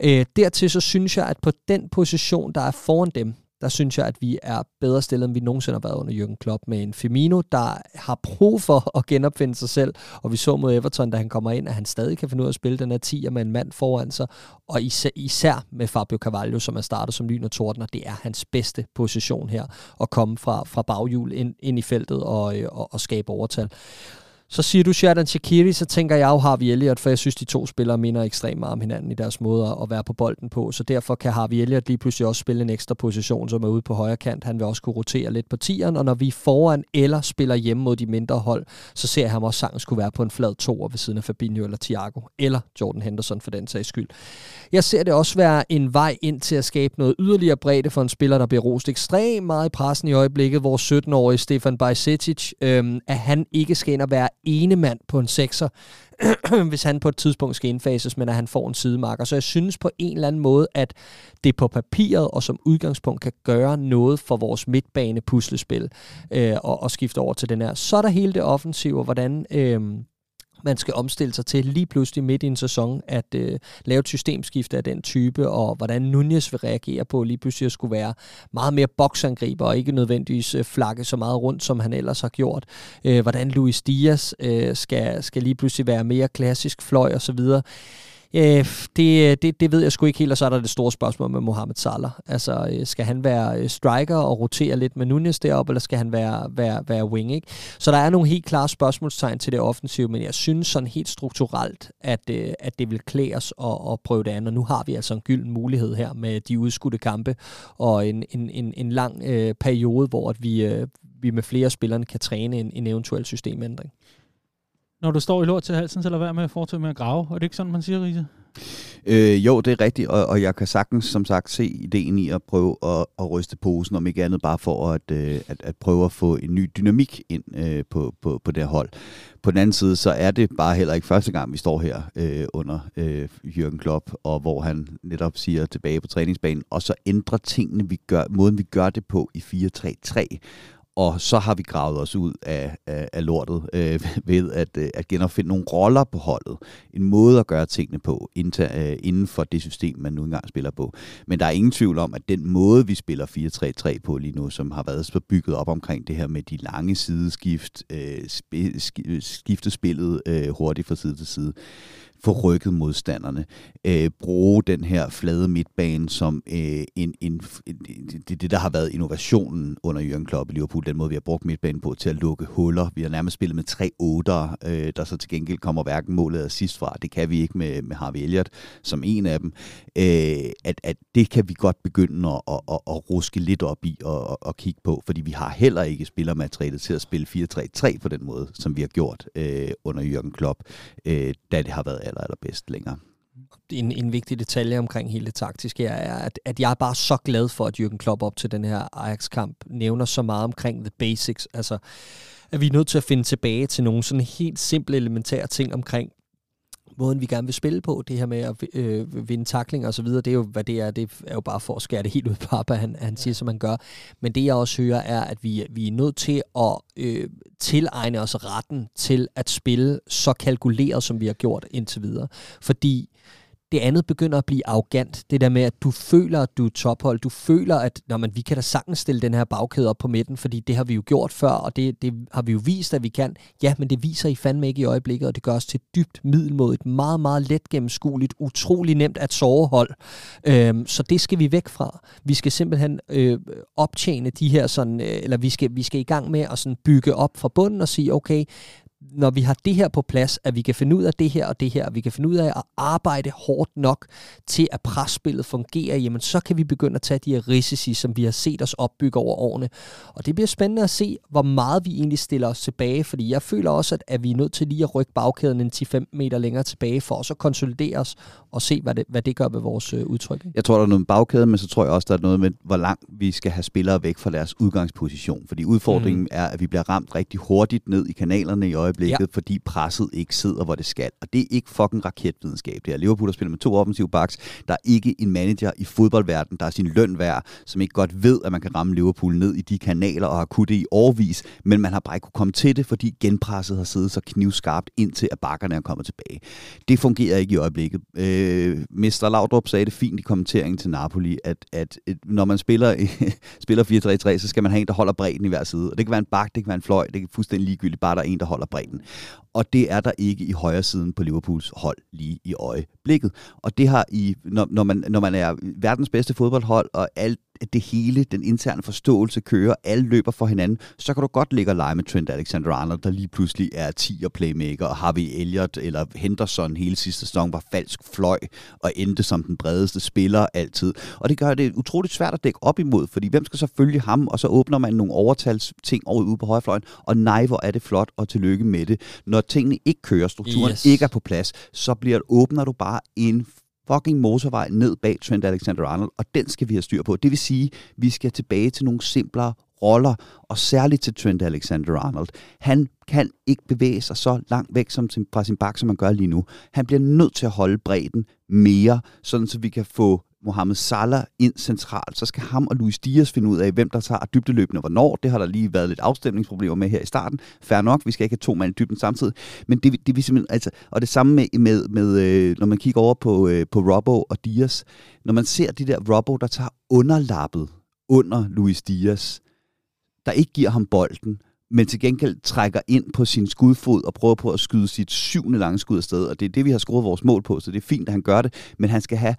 Øh, dertil så synes jeg, at på den position, position, der er foran dem, der synes jeg, at vi er bedre stillet, end vi nogensinde har været under Jürgen Klopp med en Firmino, der har brug for at genopfinde sig selv. Og vi så mod Everton, da han kommer ind, at han stadig kan finde ud af at spille den her 10 med en mand foran sig. Og især, især med Fabio Carvalho, som er startet som lyn og torden, og det er hans bedste position her, at komme fra, fra baghjul ind, ind i feltet og, og, og skabe overtal. Så siger du Sheridan Shakiri, så tænker jeg jo Harvey Elliott, for jeg synes, de to spillere minder ekstremt meget om hinanden i deres måde at være på bolden på. Så derfor kan Harvey Elliott lige pludselig også spille en ekstra position, som er ude på højre kant. Han vil også kunne rotere lidt på tieren, og når vi er foran eller spiller hjemme mod de mindre hold, så ser jeg ham også sagtens kunne være på en flad toer ved siden af Fabinho eller Thiago, eller Jordan Henderson for den sags skyld. Jeg ser det også være en vej ind til at skabe noget yderligere bredde for en spiller, der bliver rost ekstremt meget i pressen i øjeblikket, hvor 17-årige Stefan Bajsetic, øhm, at han ikke skal ind og være ene mand på en sekser, hvis han på et tidspunkt skal indfases, men at han får en sidemarker. Så jeg synes på en eller anden måde, at det på papiret og som udgangspunkt kan gøre noget for vores midtbane puslespil øh, og, og skifte over til den her. Så er der hele det offensive, og hvordan... Øh, man skal omstille sig til lige pludselig midt i en sæson at øh, lave et systemskifte af den type, og hvordan Nunez vil reagere på lige pludselig at skulle være meget mere boksangriber, og ikke nødvendigvis øh, flakke så meget rundt, som han ellers har gjort. Øh, hvordan Luis Diaz øh, skal, skal lige pludselig være mere klassisk fløj og så videre. Øh, det, det, det ved jeg sgu ikke helt, og så er der det store spørgsmål med Mohamed Salah. Altså, øh, skal han være øh, striker og rotere lidt med Nunez deroppe, eller skal han være, være, være wing, ikke? Så der er nogle helt klare spørgsmålstegn til det offensive, men jeg synes sådan helt strukturelt, at, øh, at det vil klæde os at, at prøve det andet, og nu har vi altså en gylden mulighed her med de udskudte kampe, og en, en, en, en lang øh, periode, hvor at vi, øh, vi med flere spillere kan træne en, en eventuel systemændring. Når du står i lort til halsen, så lad være med at foretage med at grave. Er det ikke sådan, man siger, Riese? Øh, jo, det er rigtigt, og, og jeg kan sagtens, som sagt, se ideen i at prøve at, at ryste posen, om ikke andet bare for at, øh, at, at prøve at få en ny dynamik ind øh, på, på, på det her hold. På den anden side, så er det bare heller ikke første gang, vi står her øh, under øh, Jürgen Klopp, og hvor han netop siger tilbage på træningsbanen, og så ændrer tingene, vi gør, måden vi gør det på i 4-3-3, og så har vi gravet os ud af, af, af lortet øh, ved at, øh, at genopfinde nogle roller på holdet. En måde at gøre tingene på inden, øh, inden for det system, man nu engang spiller på. Men der er ingen tvivl om, at den måde, vi spiller 4-3-3 på lige nu, som har været så bygget op omkring det her med de lange sideskift, øh, øh skifte spillet øh, hurtigt fra side til side, få rykket modstanderne, øh, bruge den her flade midtbane som øh, en, en, en, det, det, der har været innovationen under Jørgen Klopp i Liverpool, den måde, vi har brugt midtbanen på til at lukke huller. Vi har nærmest spillet med tre otter, øh, der så til gengæld kommer hverken målet af sidst fra. Det kan vi ikke med, med Harvey Elliott som en af dem. Øh, at, at det kan vi godt begynde at, at, at, at ruske lidt op i og, og, og kigge på, fordi vi har heller ikke spillermaterialet til at spille 4-3-3 på den måde, som vi har gjort øh, under Jørgen Klopp, øh, da det har været aller, allerbedst længere. En, en vigtig detalje omkring hele det taktiske er, at, at jeg er bare så glad for, at Jürgen Klopp op til den her Ajax-kamp nævner så meget omkring the basics. Altså, at vi er nødt til at finde tilbage til nogle sådan helt simple, elementære ting omkring måden, vi gerne vil spille på, det her med at øh, vinde takling og så videre, det er jo, hvad det er, det er jo bare for at skære det helt ud på at han, han siger, som han gør. Men det, jeg også hører, er, at vi, vi er nødt til at øh, tilegne os retten til at spille så kalkuleret, som vi har gjort indtil videre. Fordi det andet begynder at blive arrogant. Det der med, at du føler, at du er tophold. Du føler, at når man, vi kan da sagtens stille den her bagkæde op på midten, fordi det har vi jo gjort før, og det, det har vi jo vist, at vi kan. Ja, men det viser I fandme ikke i øjeblikket, og det gør os til dybt middelmodigt, meget, meget let gennemskueligt, utrolig nemt at sove hold. Øhm, så det skal vi væk fra. Vi skal simpelthen øh, optjene de her sådan, øh, eller vi skal, vi skal i gang med at sådan bygge op fra bunden og sige, okay, når vi har det her på plads, at vi kan finde ud af det her og det her, at vi kan finde ud af at arbejde hårdt nok til, at presspillet fungerer, jamen så kan vi begynde at tage de her risici, som vi har set os opbygge over årene. Og det bliver spændende at se, hvor meget vi egentlig stiller os tilbage, fordi jeg føler også, at, at vi er nødt til lige at rykke bagkæden en 10-15 meter længere tilbage, for også at konsolidere os og se, hvad det, hvad det gør ved vores øh, udtryk. Jeg tror, der er noget med bagkæden, men så tror jeg også, der er noget med, hvor langt vi skal have spillere væk fra deres udgangsposition. Fordi udfordringen mm. er, at vi bliver ramt rigtig hurtigt ned i kanalerne i øjeblikket, øjeblikket, ja. fordi presset ikke sidder, hvor det skal. Og det er ikke fucking raketvidenskab. Det er Liverpool, der spiller med to offensive backs. Der er ikke en manager i fodboldverdenen, der er sin løn værd, som ikke godt ved, at man kan ramme Liverpool ned i de kanaler og har kunnet det i årvis, men man har bare ikke kunne komme til det, fordi genpresset har siddet så knivskarpt indtil at bakkerne er kommet tilbage. Det fungerer ikke i øjeblikket. Øh, Mester Laudrup sagde det fint i kommenteringen til Napoli, at, at, når man spiller, spiller 4-3-3, så skal man have en, der holder bredden i hver side. Og det kan være en bak, det kan være en fløj, det kan fuldstændig ligegyldigt, bare der er en, der holder bredden. Og det er der ikke i højre siden på Liverpools hold lige i øjeblikket. Og det har i, når, når, man, når man er verdens bedste fodboldhold, og alt det hele, den interne forståelse kører, alle løber for hinanden, så kan du godt ligge og lege med Trent Alexander-Arnold, der lige pludselig er 10 og playmaker, og Harvey Elliott eller Henderson hele sidste sæson var falsk fløj og endte som den bredeste spiller altid. Og det gør det utroligt svært at dække op imod, fordi hvem skal så følge ham, og så åbner man nogle overtals ting over ude på højrefløjen, og nej, hvor er det flot, og tillykke med det. Når tingene ikke kører, strukturen yes. ikke er på plads, så bliver, åbner du bare en fucking motorvej ned bag Trent Alexander-Arnold, og den skal vi have styr på. Det vil sige, vi skal tilbage til nogle simplere roller, og særligt til Trent Alexander-Arnold. Han kan ikke bevæge sig så langt væk som fra sin bak, som man gør lige nu. Han bliver nødt til at holde bredden mere, sådan så vi kan få Mohamed Salah ind centralt, så skal ham og Luis Dias finde ud af, hvem der tager dybdeløbende hvornår. Det har der lige været lidt afstemningsproblemer med her i starten. Fær nok, vi skal ikke have to mand i dybden samtidig. Men det, det vi simpelthen, altså, og det samme med, med, med øh, når man kigger over på, øh, på Robbo og Dias. Når man ser de der Robbo, der tager underlappet under Luis Dias, der ikke giver ham bolden, men til gengæld trækker ind på sin skudfod og prøver på at skyde sit syvende lange skud afsted. Og det er det, vi har skruet vores mål på, så det er fint, at han gør det. Men han skal have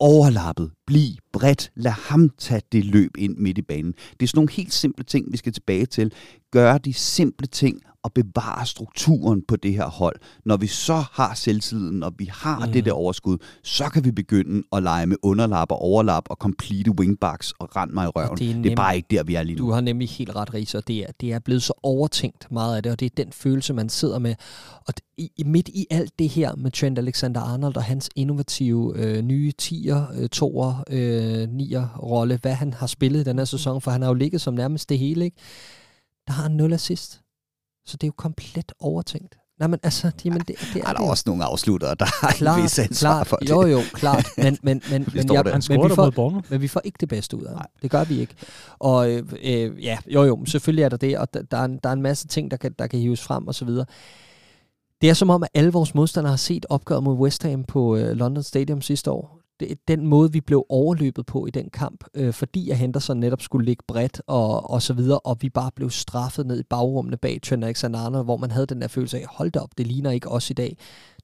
overlappet, bliv bredt, lad ham tage det løb ind midt i banen. Det er sådan nogle helt simple ting, vi skal tilbage til. Gør de simple ting og bevare strukturen på det her hold. Når vi så har selvtilliden, og vi har mm. det der overskud, så kan vi begynde at lege med underlap og overlap og complete wingbacks og rende mig i røven. Det er, nem... det er bare ikke der, vi er lige nu. Du har nemlig helt ret, Ries, og det er, det er blevet så overtænkt meget af det, og det er den følelse, man sidder med. Og i, midt i alt det her med Trent Alexander-Arnold og hans innovative øh, nye 10'er, øh, 2'er, øh, 9'er rolle, hvad han har spillet i den her sæson, for han har jo ligget som nærmest det hele, ikke? der har han 0 assist. Så det er jo komplet overtænkt. Nej, men altså, jamen, det, det er, er der det. også nogle afslutter, der har klart, en vis ansvar klart, for det. Jo, jo, klart. Men, men, men, men, jeg, men, vi får, men vi får ikke det bedste ud af ham. Det gør vi ikke. Og øh, øh, ja, jo, jo, selvfølgelig er der det, og der, der, er, en, der er en masse ting, der kan, der kan hives frem og så videre. Det er som om, at alle vores modstandere har set opgøret mod West Ham på øh, London Stadium sidste år den måde, vi blev overløbet på i den kamp, øh, fordi at Henderson netop skulle ligge bredt og, og så videre, og vi bare blev straffet ned i bagrummene bag Trent Alexander, hvor man havde den der følelse af, hold op, det ligner ikke os i dag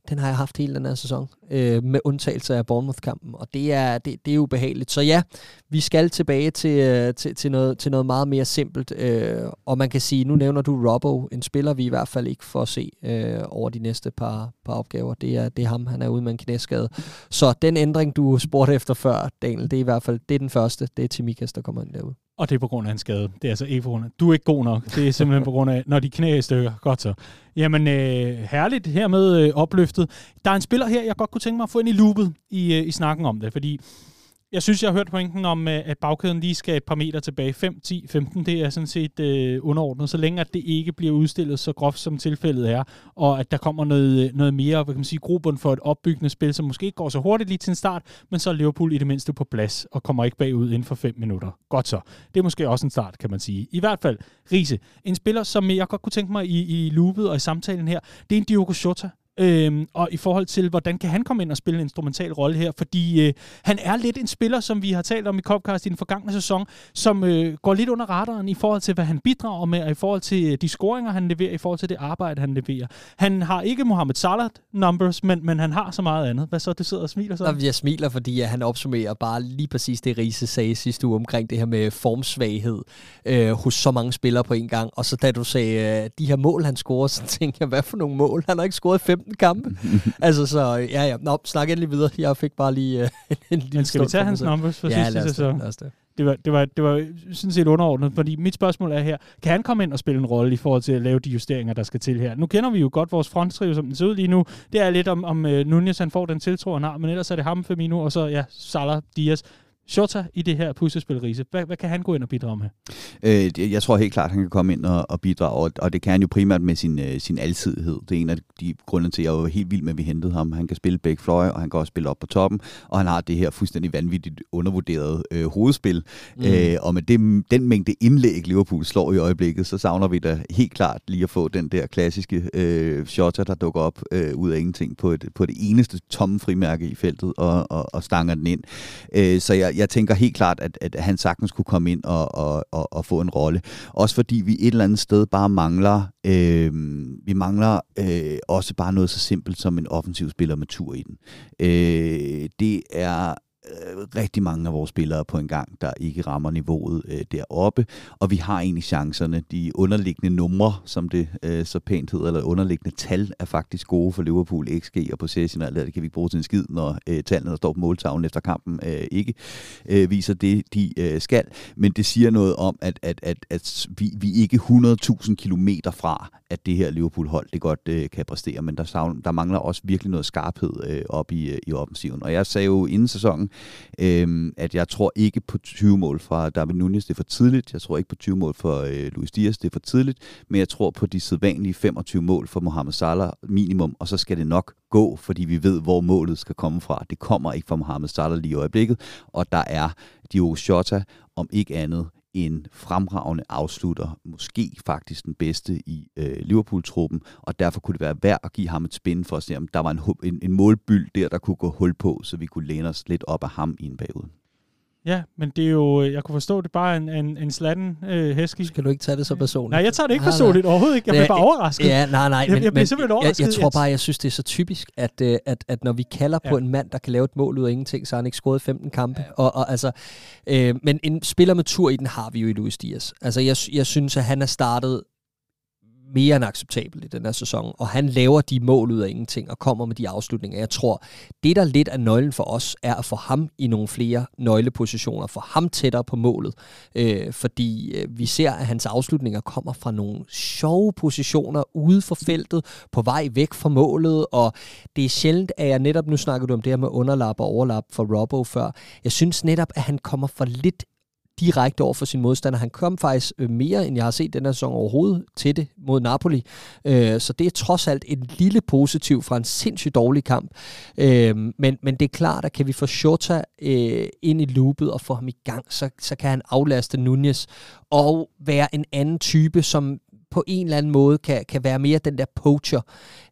den har jeg haft hele den her sæson, øh, med undtagelse af Bournemouth-kampen, og det er, det, det er ubehageligt. Så ja, vi skal tilbage til, øh, til, til, noget, til noget meget mere simpelt, øh, og man kan sige, nu nævner du Robbo, en spiller, vi i hvert fald ikke får se øh, over de næste par, par opgaver. Det er, det er ham, han er ude med en knæskade. Så den ændring, du spurgte efter før, Daniel, det er i hvert fald det er den første, det er Timikas, der kommer ind derude. Og det er på grund af en skade. Det er altså ikke på grund af, du er ikke god nok. Det er simpelthen på grund af, når de knæ er i stykker. Godt så. Jamen, øh, herligt hermed øh, opløftet. Der er en spiller her, jeg godt kunne tænke mig at få ind i loopet i, øh, i snakken om det, fordi jeg synes, jeg har hørt pointen om, øh, at bagkæden lige skal et par meter tilbage. 5, 10, 15, det er sådan set øh, underordnet, så længe at det ikke bliver udstillet så groft, som tilfældet er, og at der kommer noget, øh, noget mere, hvad kan man sige, grobund for et opbyggende spil, som måske ikke går så hurtigt lige til en start, men så er Liverpool i det mindste på plads, og kommer ikke bagud inden for 5 minutter. Godt så. Det er måske også en start, kan man sige. I hvert fald, Riese, en spiller, som jeg godt kunne tænke mig i, i loopet og i samtalen her, det er en Diogo Jota. Øhm, og i forhold til, hvordan kan han komme ind og spille en instrumental rolle her, fordi øh, han er lidt en spiller, som vi har talt om i Copcast i den forgangne sæson, som øh, går lidt under radaren i forhold til, hvad han bidrager med, og i forhold til øh, de scoringer, han leverer, i forhold til det arbejde, han leverer. Han har ikke Mohamed Salah numbers, men, men han har så meget andet. Hvad så, du sidder og smiler så? Jeg smiler, fordi at han opsummerer bare lige præcis det, Riese sagde sidste uge omkring det her med formsvaghed øh, hos så mange spillere på en gang. Og så da du sagde, øh, de her mål, han scorer, så tænkte jeg, hvad for nogle mål? Han har ikke scoret 15 kampe. altså, så ja, ja. Nå, snak endelig videre. Jeg fik bare lige uh, en lille Men skal vi tage hans numbers for ja, sidste sæson? Ja, det. Det var, det, var, det var sådan set underordnet, fordi mit spørgsmål er her, kan han komme ind og spille en rolle i forhold til at lave de justeringer, der skal til her? Nu kender vi jo godt vores fronttrio, som den ser ud lige nu. Det er lidt om, om uh, Nunez han får den tiltro, han har, men ellers er det ham, Firmino, og så ja, Salah, Diaz. Shota i det her puslespil, Riese? Hvad, hvad kan han gå ind og bidrage med? Øh, jeg tror helt klart, at han kan komme ind og, og bidrage, og, det kan han jo primært med sin, øh, sin alsidighed. Det er en af de grunde til, at jeg var helt vild med, at vi hentede ham. Han kan spille begge fløje, og han kan også spille op på toppen, og han har det her fuldstændig vanvittigt undervurderede øh, hovedspil. Mm. Øh, og med det, den mængde indlæg, Liverpool slår i øjeblikket, så savner vi da helt klart lige at få den der klassiske øh, shotter, der dukker op øh, ud af ingenting på, et, på det eneste tomme frimærke i feltet og, og, og stanger den ind. Øh, så jeg, jeg tænker helt klart, at, at han sagtens kunne komme ind og, og, og, og få en rolle. Også fordi vi et eller andet sted bare mangler, øh, vi mangler øh, også bare noget så simpelt som en offensiv spiller med tur i den. Øh, det er øh, rigtig mange af vores spillere på en gang, der ikke rammer niveauet øh, deroppe, og vi har egentlig chancerne. De underliggende numre, som det øh, så pænt hedder, eller underliggende tal, er faktisk gode for Liverpool, XG og possession, og det kan vi ikke bruge til en skid, når øh, tallene, der står på måltavlen efter kampen, øh, ikke øh, viser det, de øh, skal. Men det siger noget om, at, at, at, at vi, vi er ikke 100.000 kilometer fra, at det her Liverpool-hold det godt øh, kan præstere, men der, savn, der mangler også virkelig noget skarphed øh, op i, øh, i offensiven. Og jeg sagde jo inden sæsonen, Øhm, at jeg tror ikke på 20 mål fra David Nunez, det er for tidligt. Jeg tror ikke på 20 mål for øh, Luis Diaz, det er for tidligt. Men jeg tror på de sædvanlige 25 mål for Mohamed Salah minimum, og så skal det nok gå, fordi vi ved, hvor målet skal komme fra. Det kommer ikke fra Mohamed Salah lige i øjeblikket, og der er Diogo Jota, om ikke andet, en fremragende afslutter, måske faktisk den bedste i øh, Liverpool-truppen, og derfor kunne det være værd at give ham et spin for at se, om der var en, en, en målbyld der, der kunne gå hul på, så vi kunne læne os lidt op af ham i en periode. Ja, men det er jo, øh, jeg kunne forstå, det er bare en, en, en slatten øh, hæski. Skal du ikke tage det så personligt? Nej, jeg tager det ikke personligt overhovedet ikke. Jeg bliver bare overrasket. Ja, nej, nej. Jeg, men, jeg bliver simpelthen overrasket. Jeg, jeg tror bare, jeg synes, det er så typisk, at, øh, at, at når vi kalder ja. på en mand, der kan lave et mål ud af ingenting, så har han ikke scoret 15 kampe. Ja. Og, og, altså, øh, men en spiller med tur i den har vi jo i Luis Diaz. Altså, jeg, jeg synes, at han er startet mere end acceptabel i den her sæson, og han laver de mål ud af ingenting og kommer med de afslutninger. Jeg tror, det der lidt er nøglen for os, er at få ham i nogle flere nøglepositioner, få ham tættere på målet, øh, fordi øh, vi ser, at hans afslutninger kommer fra nogle sjove positioner ude for feltet, på vej væk fra målet, og det er sjældent, at jeg netop, nu snakker du om det her med underlap og overlap for Robbo før, jeg synes netop, at han kommer for lidt direkte over for sin modstander. Han kom faktisk øh, mere, end jeg har set den her sæson overhovedet til det mod Napoli. Øh, så det er trods alt en lille positiv fra en sindssygt dårlig kamp. Øh, men, men det er klart, at kan vi få Shota øh, ind i loopet og få ham i gang, så, så kan han aflaste Nunez og være en anden type, som på en eller anden måde kan, kan være mere den der poacher.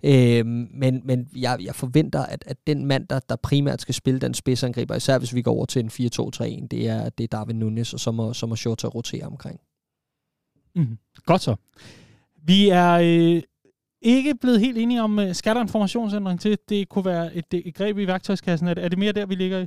Øh, men men jeg, jeg forventer, at, at den mand, der, der primært skal spille den spidsangriber, især hvis vi går over til en 4-2-3-1, det er, det er Darwin Nunes, og så må, så må Shota rotere omkring. Mm, godt så. Vi er øh, ikke blevet helt enige om, øh, skal der en formationsændring til? Det kunne være et, et greb i værktøjskassen. Er det, er det mere der, vi ligger i?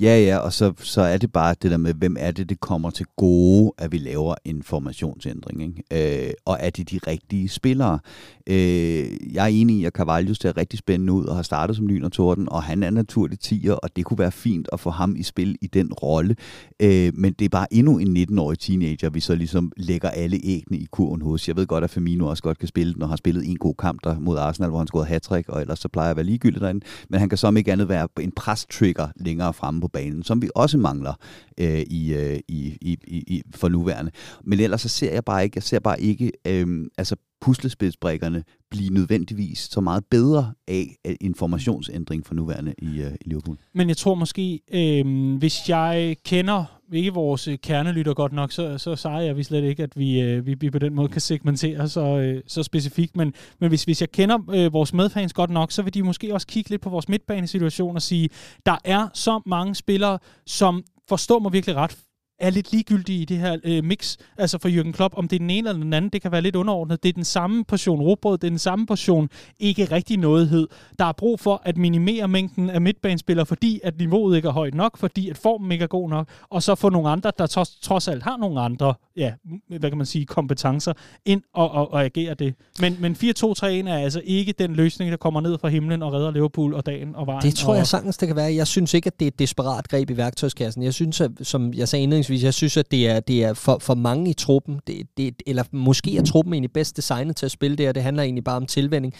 Ja, ja, og så, så er det bare det der med, hvem er det, det kommer til gode, at vi laver en formationsændring, ikke? Øh, og er det de rigtige spillere? Øh, jeg er enig i, at Carvalho ser rigtig spændende ud og har startet som lyn og torden, og han er naturligt tiger, og det kunne være fint at få ham i spil i den rolle. Øh, men det er bare endnu en 19-årig teenager, vi så ligesom lægger alle ægne i kurven hos. Jeg ved godt, at Firmino også godt kan spille, når han har spillet en god kamp der mod Arsenal, hvor han scorede hat og ellers så plejer at være ligegyldigt derinde. Men han kan som ikke andet være en press-trigger længere fremme på banen, som vi også mangler øh, i, øh, i, i, i, for nuværende. Men ellers så ser jeg bare ikke, jeg ser bare ikke, øh, altså puslespidsbrikkerne blive nødvendigvis så meget bedre af informationsændring for nuværende i, øh, i Liverpool. Men jeg tror måske, øh, hvis jeg kender ikke vores øh, kernelytter godt nok, så, så siger jeg vi slet ikke, at vi, øh, vi, vi på den måde kan segmentere så, øh, så specifikt. Men, men hvis, hvis jeg kender øh, vores medfans godt nok, så vil de måske også kigge lidt på vores midtbanesituation og sige, der er så mange spillere, som forstår mig virkelig ret, er lidt ligegyldige i det her øh, mix, altså for Jürgen Klopp, om det er den ene eller den anden, det kan være lidt underordnet. Det er den samme portion råbrød, det er den samme portion ikke rigtig nådighed. Der er brug for at minimere mængden af midtbanespillere, fordi at niveauet ikke er højt nok, fordi at formen ikke er god nok, og så få nogle andre, der trods, trods alt har nogle andre, ja, hvad kan man sige, kompetencer, ind og, og, og agere det. Men, men 4-2-3-1 er altså ikke den løsning, der kommer ned fra himlen og redder Liverpool og dagen og vejen. Det tror og, jeg sagtens, det kan være. Jeg synes ikke, at det er et desperat greb i værktøjskassen. Jeg synes, at, som jeg sagde indledningsvis. Jeg synes, at det er, det er for, for mange i truppen, det, det, eller måske er truppen egentlig bedst designet til at spille det, og det handler egentlig bare om tilvænding,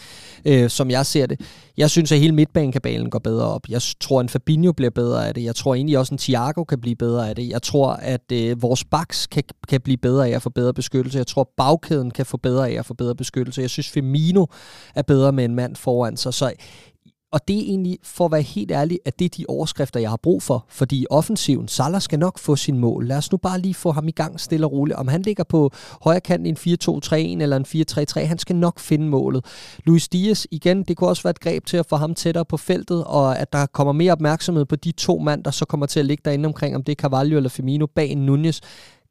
øh, som jeg ser det. Jeg synes, at hele midtbanekabalen går bedre op. Jeg tror, at en Fabinho bliver bedre af det. Jeg tror egentlig også, at en Thiago kan blive bedre af det. Jeg tror, at øh, vores backs kan, kan blive bedre af at få bedre beskyttelse. Jeg tror, bagkæden kan få bedre af at få bedre beskyttelse. Jeg synes, Firmino er bedre med en mand foran sig. Så og det er egentlig, for at være helt ærlig, at det er de overskrifter, jeg har brug for. Fordi offensiven, Salah skal nok få sin mål. Lad os nu bare lige få ham i gang stille og roligt. Om han ligger på højre kant i en 4-2-3-1 eller en 4-3-3, han skal nok finde målet. Luis Dias, igen, det kunne også være et greb til at få ham tættere på feltet, og at der kommer mere opmærksomhed på de to mand, der så kommer til at ligge derinde omkring, om det er Carvalho eller Firmino bag Nunez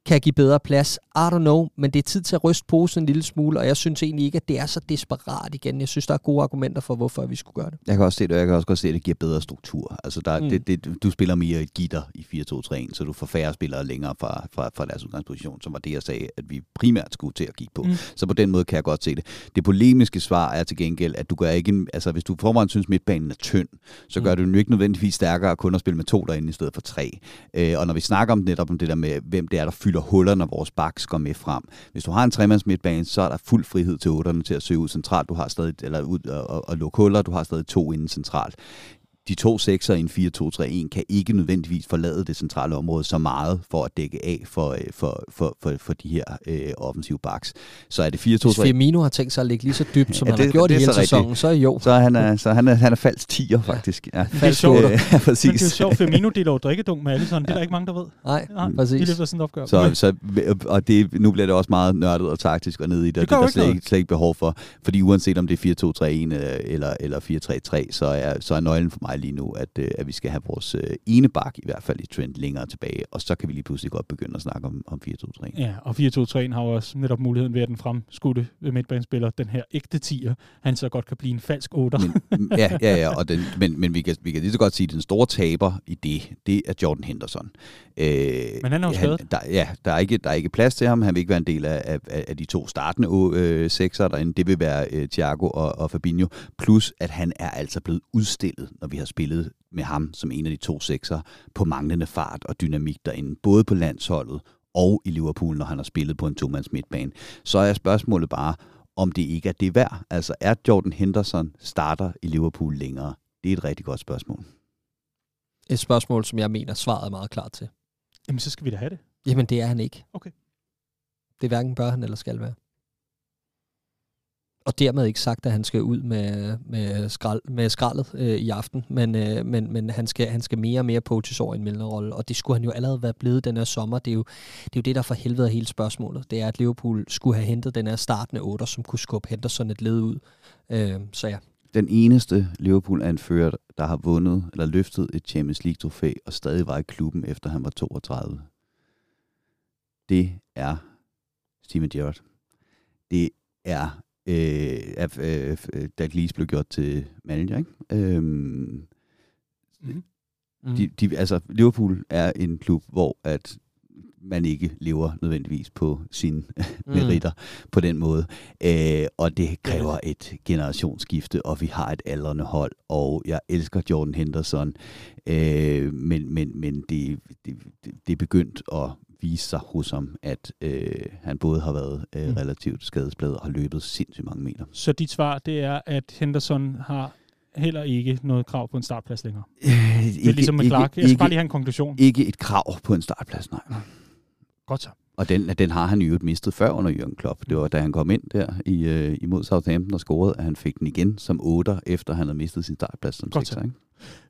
kan give bedre plads. I don't know, men det er tid til at ryste posen en lille smule, og jeg synes egentlig ikke, at det er så desperat igen. Jeg synes, der er gode argumenter for, hvorfor vi skulle gøre det. Jeg kan også se det, og jeg kan også godt se, at det giver bedre struktur. Altså, der, mm. det, det, du spiller mere et gitter i 4-2-3-1, så du får færre spillere længere fra, fra, fra deres udgangsposition, som var det, jeg sagde, at vi primært skulle til at kigge på. Mm. Så på den måde kan jeg godt se det. Det polemiske svar er til gengæld, at du gør ikke, altså hvis du forvejen synes, midtbanen er tynd, så gør mm. du den ikke nødvendigvis stærkere kun at spille med to derinde i stedet for tre. Øh, og når vi snakker om netop om det der med, hvem det er, der fylder udfylder huller, når vores backs går med frem. Hvis du har en tremands midtbane, så er der fuld frihed til otterne til at søge ud centralt. Du har stadig, eller ud og, og, og lukke huller, du har stadig to inden centralt de to sekser i en 4-2-3-1 kan ikke nødvendigvis forlade det centrale område så meget for at dække af for, øh, for, for, for, for de her øh, offensive backs. Så er det 4-2-3... Hvis Firmino har tænkt sig at ligge lige så dybt, som ja, han det, har gjort i hele sæsonen, så er jo. Så er han, er, så han er, han er falsk tiger, faktisk. Ja. Det er sjovt. Øh, ja, præcis. Men det er sjovt, Firmino deler jo drikkedunk med alle sådan. Det er der ikke mange, der ved. Nej, Nej præcis. De løfter sådan et opgør. Så, så, og det, nu bliver det også meget nørdet og taktisk og ned i det. Det, det er der slet ikke, slet ikke behov for. Fordi uanset om det er 4-2-3-1 eller, eller 4-3-3, så er, så er nøglen for mig lige nu, at, øh, at vi skal have vores øh, ene bak i hvert fald i trend længere tilbage, og så kan vi lige pludselig godt begynde at snakke om, om 4-2-3. Ja, og 4-2-3 har jo også netop muligheden ved, at den fremskudte midtbanespiller, den her ægte tiger, han så godt kan blive en falsk 8. Men, ja, ja, ja, og den, men, men vi, kan, vi kan lige så godt sige, at den store taber i det, det er Jordan Henderson. Øh, men han er jo skadet. Der, ja, der er, ikke, der er ikke plads til ham. Han vil ikke være en del af, af, af de to startende øh, sekser derinde. Det vil være øh, Thiago og, og Fabinho. Plus, at han er altså blevet udstillet, når vi har spillet med ham som en af de to sekser på manglende fart og dynamik derinde, både på landsholdet og i Liverpool, når han har spillet på en tomands midtbane. Så er spørgsmålet bare, om det ikke er det værd. Altså er Jordan Henderson starter i Liverpool længere? Det er et rigtig godt spørgsmål. Et spørgsmål, som jeg mener, svaret er meget klart til. Jamen, så skal vi da have det. Jamen, det er han ikke. Okay. Det hverken bør han eller skal være. Og dermed ikke sagt, at han skal ud med, med, skrald, med skraldet øh, i aften, men, øh, men, men han, skal, han skal mere og mere poaches over en mellemrolle, og det skulle han jo allerede være blevet den her sommer. Det er jo det, er jo det der for helvede hele spørgsmålet. Det er, at Liverpool skulle have hentet den her startende 8, som kunne skubbe Henderson et led ud. Øh, så ja. Den eneste Liverpool-anfører, der har vundet eller løftet et Champions League-trofæ og stadig var i klubben, efter han var 32, det er Steven Gerrard. Det er øh, at øh, Dalglish blev gjort til manager. Ikke? Øhm, mm. De, de, altså, Liverpool er en klub, hvor at man ikke lever nødvendigvis på sine mm. meritter på den måde. Øh, og det kræver et generationsskifte, og vi har et aldrende hold, og jeg elsker Jordan Henderson, øh, men, men, men det, det, det er begyndt at vise sig hos ham, at øh, han både har været øh, mm. relativt skadespladet og har løbet sindssygt mange meter. Så dit svar, det er, at Henderson har heller ikke noget krav på en startplads længere? Øh, det er ligesom med Clark. Jeg skal bare lige have en konklusion. Ikke et krav på en startplads, nej. Godt så. Og den, den har han jo mistet før under Jørgen Klopp. Det var da han kom ind der i, øh, imod Southampton og scorede, at han fik den igen som 8, efter han havde mistet sin startplads som 6.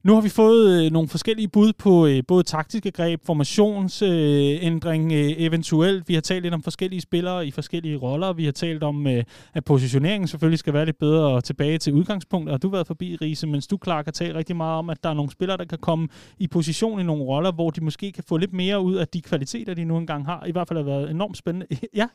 Nu har vi fået øh, nogle forskellige bud på øh, både taktiske greb, formationsændring øh, øh, eventuelt. Vi har talt lidt om forskellige spillere i forskellige roller. Vi har talt om, øh, at positioneringen selvfølgelig skal være lidt bedre tilbage til udgangspunktet. Og du har været forbi, Riese, mens du, klar kan tale rigtig meget om, at der er nogle spillere, der kan komme i position i nogle roller, hvor de måske kan få lidt mere ud af de kvaliteter, de nu engang har. I hvert fald har været enormt spændende. ja?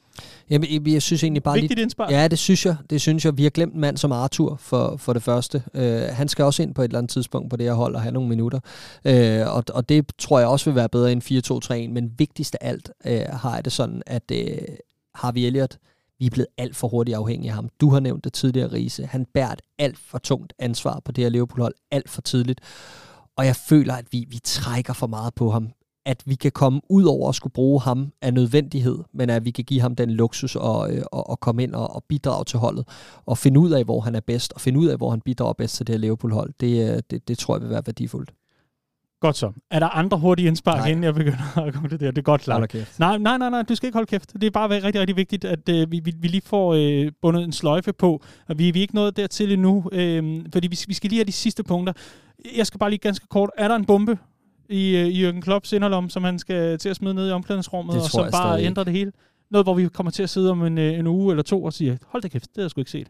Jamen, jeg synes egentlig bare... Vigtigt indspark. Ja, det synes jeg. Det synes jeg. Vi har glemt en mand som Arthur for, for det første. Øh, han skal også ind på et eller andet tidspunkt tidspunkt på det her hold og have nogle minutter. Øh, og, og det tror jeg også vil være bedre end 4-2-3-1, men vigtigst af alt øh, har jeg det sådan, at øh, Harvey Elliott, vi er blevet alt for hurtigt afhængige af ham. Du har nævnt det tidligere, Riese. Han bærer et alt for tungt ansvar på det her Liverpool-hold alt for tidligt. Og jeg føler, at vi, vi trækker for meget på ham at vi kan komme ud over at skulle bruge ham af nødvendighed, men at vi kan give ham den luksus og, øh, og, og komme ind og, og bidrage til holdet, og finde ud af, hvor han er bedst, og finde ud af, hvor han bidrager bedst til det her Liverpool-hold. Det, øh, det, det tror jeg vil være værdifuldt. Godt så. Er der andre hurtige indspark, Nej. inden jeg begynder at konkludere? Det er godt klart. Nej, nej, nej, nej, du skal ikke holde kæft. Det er bare rigtig, rigtig vigtigt, at øh, vi, vi, vi lige får øh, bundet en sløjfe på. Og vi, vi er ikke nået dertil endnu, øh, fordi vi, vi skal lige have de sidste punkter. Jeg skal bare lige ganske kort. Er der en bombe i, øh, i Jürgen Klopps inderlom, som han skal til at smide ned i omklædningsrummet, Det og som jeg bare stadig ændrer det hele? Noget, hvor vi kommer til at sidde om en, øh, en uge eller to og sige, hold da kæft, det har jeg sgu ikke set.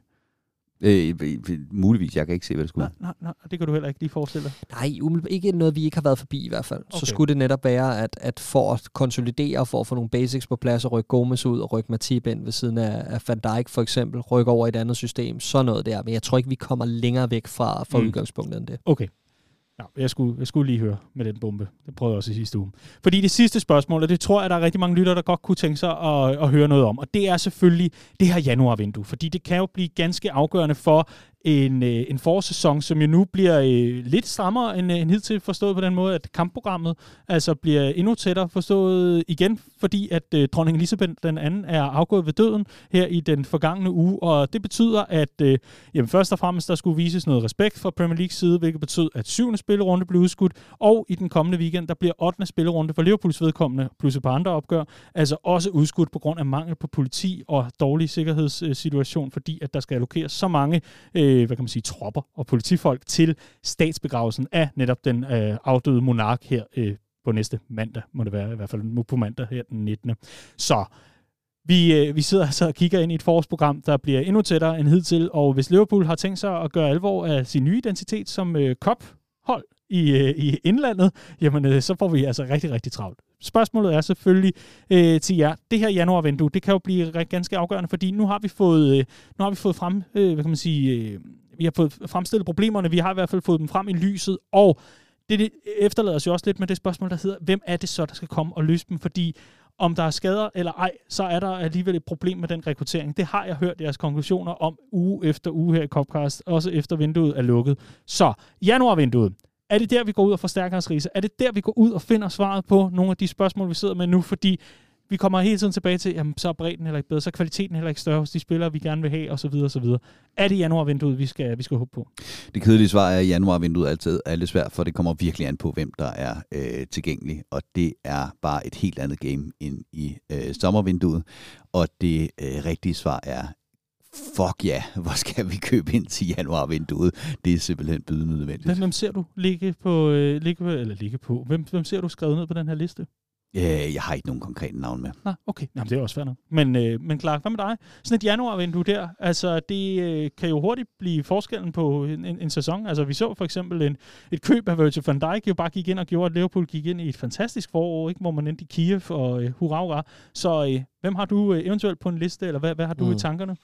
Øh, muligvis, jeg kan ikke se, hvad det skulle Nej, nej, nej, det kan du heller ikke lige forestille dig. Nej, umiddelbart ikke noget, vi ikke har været forbi i hvert fald. Okay. Så skulle det netop være, at, at for at konsolidere, for at få nogle basics på plads, og rykke Gomes ud, og rykke Matip ind ved siden af, af Van Dijk for eksempel, rykke over i et andet system, så noget der. Men jeg tror ikke, vi kommer længere væk fra, fra mm. udgangspunktet end det. Okay. Ja, jeg, skulle, jeg skulle lige høre med den bombe. Det prøvede jeg også i sidste uge. Fordi det sidste spørgsmål, og det tror jeg, der er rigtig mange lyttere, der godt kunne tænke sig at, at høre noget om, og det er selvfølgelig det her januarvindue. Fordi det kan jo blive ganske afgørende for en, øh, en forårssæson, som jo nu bliver øh, lidt strammere end, øh, end hidtil forstået på den måde, at kampprogrammet altså bliver endnu tættere forstået igen, fordi at øh, dronning Elisabeth den anden er afgået ved døden her i den forgangne uge, og det betyder, at øh, jamen, først og fremmest der skulle vises noget respekt fra Premier League side, hvilket betød, at syvende spillerunde blev udskudt, og i den kommende weekend, der bliver 8. spillerunde for Liverpools vedkommende, plus et par andre opgør, altså også udskudt på grund af mangel på politi og dårlig sikkerhedssituation, fordi at der skal allokeres så mange øh, hvad kan man sige, tropper og politifolk til statsbegravelsen af netop den øh, afdøde monark her øh, på næste mandag, må det være i hvert fald nu på mandag her den 19. Så vi, øh, vi sidder altså og kigger ind i et forårsprogram, der bliver endnu tættere end hidtil, og hvis Liverpool har tænkt sig at gøre alvor af sin nye identitet som øh, cup-hold i, øh, i indlandet, jamen øh, så får vi altså rigtig, rigtig travlt. Spørgsmålet er selvfølgelig øh, til jer. Det her januarvindue, det kan jo blive ganske afgørende, fordi nu har vi fået, øh, nu har vi fået frem, øh, hvad kan man sige, øh, vi har fået fremstillet problemerne, vi har i hvert fald fået dem frem i lyset, og det, det efterlader os jo også lidt med det spørgsmål, der hedder, hvem er det så, der skal komme og løse dem? Fordi om der er skader eller ej, så er der alligevel et problem med den rekruttering. Det har jeg hørt jeres konklusioner om uge efter uge her i Copcast, også efter vinduet er lukket. Så, januarvinduet. Er det der, vi går ud og forstærker os, rise? Er det der, vi går ud og finder svaret på nogle af de spørgsmål, vi sidder med nu? Fordi vi kommer hele tiden tilbage til, jamen, så er bredden heller ikke bedre, så er kvaliteten heller ikke større hos de spillere, vi gerne vil have, osv. osv. Er det januarvinduet, vi skal, vi skal håbe på? Det kedelige svar er, at januarvinduet altid er lidt svært, for det kommer virkelig an på, hvem der er øh, tilgængelig. Og det er bare et helt andet game end i øh, sommervinduet. Og det øh, rigtige svar er, fuck ja, hvor skal vi købe ind til januarvinduet? Det er simpelthen bydende nødvendigt. Hvem, hvem ser du ligge på, øh, ligge på, eller ligge på? Hvem, hvem ser du skrevet ned på den her liste? Øh, jeg har ikke nogen konkrete navn med. Nej, okay. Jamen, det er også fair nok. Men, øh, men Clark, hvad med dig? Sådan et januarvindue der, altså det øh, kan jo hurtigt blive forskellen på en, en, en sæson. Altså vi så for eksempel en, et køb af Virgil van Dijk jo bare gik ind og gjorde, at Liverpool gik ind i et fantastisk forår, ikke? hvor man endte i Kiev og øh, hurra, hurra. Så øh, hvem har du øh, eventuelt på en liste, eller hvad, hvad har du mm. i tankerne?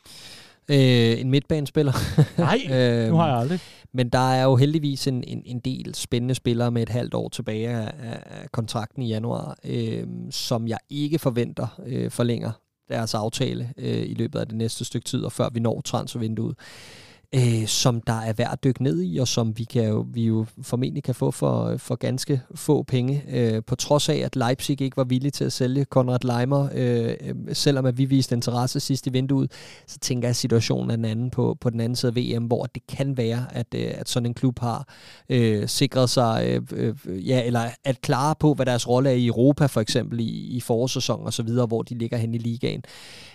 Øh, en midtbanespiller. Nej, Øhm, nu har jeg aldrig. Men der er jo heldigvis en, en, en del spændende spillere med et halvt år tilbage af, af af kontrakten i januar, øh, som jeg ikke forventer øh, forlænger deres aftale øh, i løbet af det næste stykke tid, og før vi når transfervinduet. Øh, Øh, som der er værd at dykke ned i, og som vi, kan jo, vi jo formentlig kan få for, for ganske få penge. Øh, på trods af, at Leipzig ikke var villig til at sælge Konrad Leimer, øh, selvom at vi viste interesse sidst i vinduet, så tænker jeg, at situationen er den anden på, på den anden side af VM, hvor det kan være, at, øh, at sådan en klub har øh, sikret sig, øh, øh, ja, eller at klare på, hvad deres rolle er i Europa, for eksempel i, i forårssæson og så videre, hvor de ligger hen i ligaen.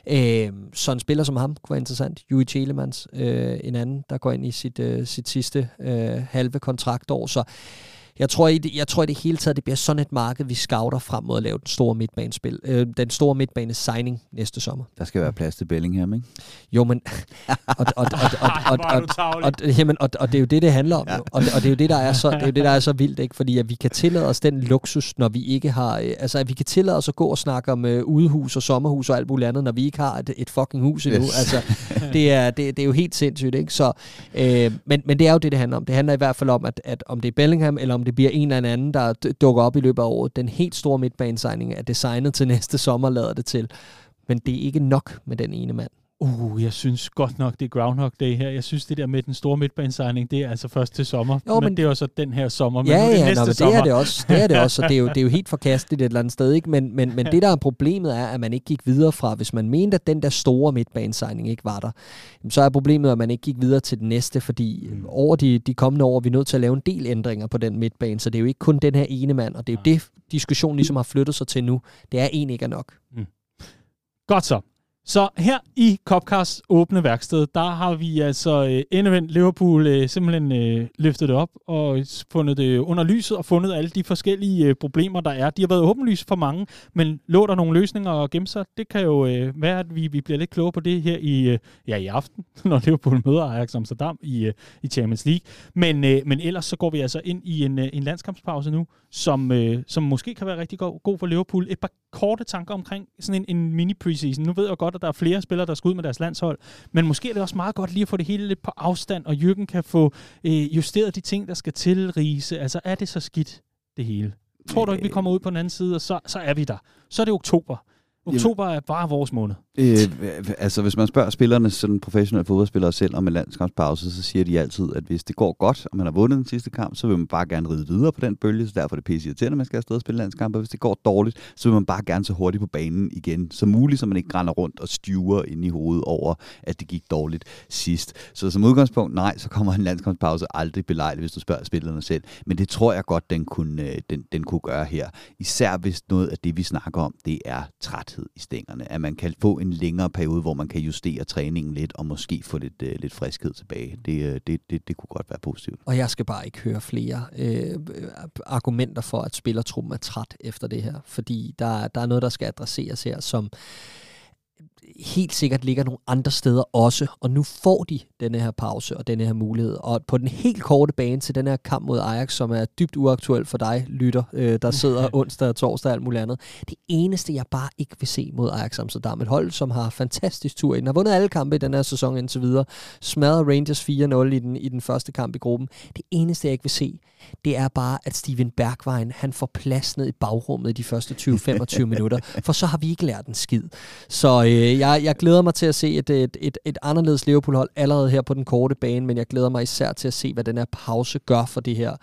Øh, så en spiller som ham kunne være interessant. Juri Telemans, øh, en anden, der går ind i sit, øh, sit sidste øh, halve kontraktår. Så jeg tror, i det, jeg tror i det hele taget, det bliver sådan et marked, vi scouter frem mod at lave den store midtbanespil, øh, den store midtbane signing næste sommer. Der skal være plads til Bellingham, ikke? Jo, men... Og, og, og, og, og, og, og, og, jamen, og, og det er jo det, det handler om. Ja. Og, og det er jo det, der er så, det er jo det, der er så vildt, ikke? Fordi at vi kan tillade os den luksus, når vi ikke har... Øh, altså, at vi kan tillade os at gå og snakke om øh, udehus og sommerhus og alt muligt andet, når vi ikke har et, et fucking hus endnu. Yes. Altså, det er, det, det er jo helt sindssygt, ikke? Så, øh, men, men det er jo det, det handler om. Det handler i hvert fald om, at, at om det er Bellingham eller om det bliver en eller anden, der dukker op i løbet af året. Den helt store midtbanesigning er designet til næste sommer, lader det til. Men det er ikke nok med den ene mand. Uh, jeg synes godt nok, det er Groundhog Day her. Jeg synes, det der med den store midtbanesigning, det er altså først til sommer. Jo, men, men- det er jo så den her sommer. Men Ja, nu er det ja, næste nå, men det sommer. er det også. Det er det også, og det er jo, det er jo helt forkasteligt et eller andet sted. Ikke? Men, men, men det, der er problemet, er, at man ikke gik videre fra, hvis man mente, at den der store midtbanesigning ikke var der, så er problemet, at man ikke gik videre til den næste, fordi Mm. over de, de kommende år er vi nødt til at lave en del ændringer på den midtbane, så det er jo ikke kun den her ene mand, og det er jo det, diskussionen ligesom har flyttet sig til nu. Det er en ikke er nok. Godt så. Så her i Copcast åbne værksted, der har vi altså øh, endevendt Liverpool øh, simpelthen øh, løftet det op og fundet det under lyset og fundet alle de forskellige øh, problemer, der er. De har været åbenlyst for mange, men lå der nogle løsninger og gemme sig? Det kan jo øh, være, at vi, vi bliver lidt klogere på det her i, øh, ja, i aften, når Liverpool møder Ajax Amsterdam i, øh, i Champions League. Men, øh, men ellers så går vi altså ind i en, øh, en landskampspause nu, som, øh, som måske kan være rigtig god, god for Liverpool. Et par korte tanker omkring sådan en, en mini-preseason. Nu ved jeg godt, at der er flere spillere, der skal ud med deres landshold, men måske er det også meget godt lige at få det hele lidt på afstand, og Jürgen kan få øh, justeret de ting, der skal til Riese. Altså, er det så skidt, det hele? Tror du ikke, vi kommer ud på den anden side, og så, så er vi der? Så er det oktober. Oktober er bare vores måned. Øh, altså, hvis man spørger spillerne, sådan professionelle fodboldspillere selv om en landskampspause, så siger de altid, at hvis det går godt, og man har vundet den sidste kamp, så vil man bare gerne ride videre på den bølge, så derfor er det pisse irriterende, at man skal afsted og spille landskamp, og hvis det går dårligt, så vil man bare gerne så hurtigt på banen igen, som muligt, så man ikke grænder rundt og styrer ind i hovedet over, at det gik dårligt sidst. Så som udgangspunkt, nej, så kommer en landskampspause aldrig belejligt, hvis du spørger spillerne selv, men det tror jeg godt, den kunne, øh, den, den kunne gøre her. Især hvis noget af det, vi snakker om, det er træthed i stængerne, at man kan få en længere periode, hvor man kan justere træningen lidt, og måske få lidt, øh, lidt friskhed tilbage. Det, øh, det, det, det kunne godt være positivt. Og jeg skal bare ikke høre flere øh, argumenter for, at spillertruppen er træt efter det her. Fordi der, der er noget, der skal adresseres her, som helt sikkert ligger nogle andre steder også, og nu får de denne her pause og denne her mulighed. Og på den helt korte bane til den her kamp mod Ajax, som er dybt uaktuel for dig, lytter, øh, der sidder onsdag og torsdag og alt muligt andet. Det eneste, jeg bare ikke vil se mod Ajax Amsterdam, et hold, som har fantastisk tur ind, har vundet alle kampe i den her sæson indtil videre, smadrer Rangers 4-0 i den, i den første kamp i gruppen. Det eneste, jeg ikke vil se, det er bare, at Steven Bergwijn, han får plads ned i bagrummet i de første 20-25 minutter, for så har vi ikke lært en skid. Så øh, jeg, jeg glæder mig til at se et, et, et, et anderledes Liverpool-hold allerede her på den korte bane, men jeg glæder mig især til at se, hvad den her pause gør for det her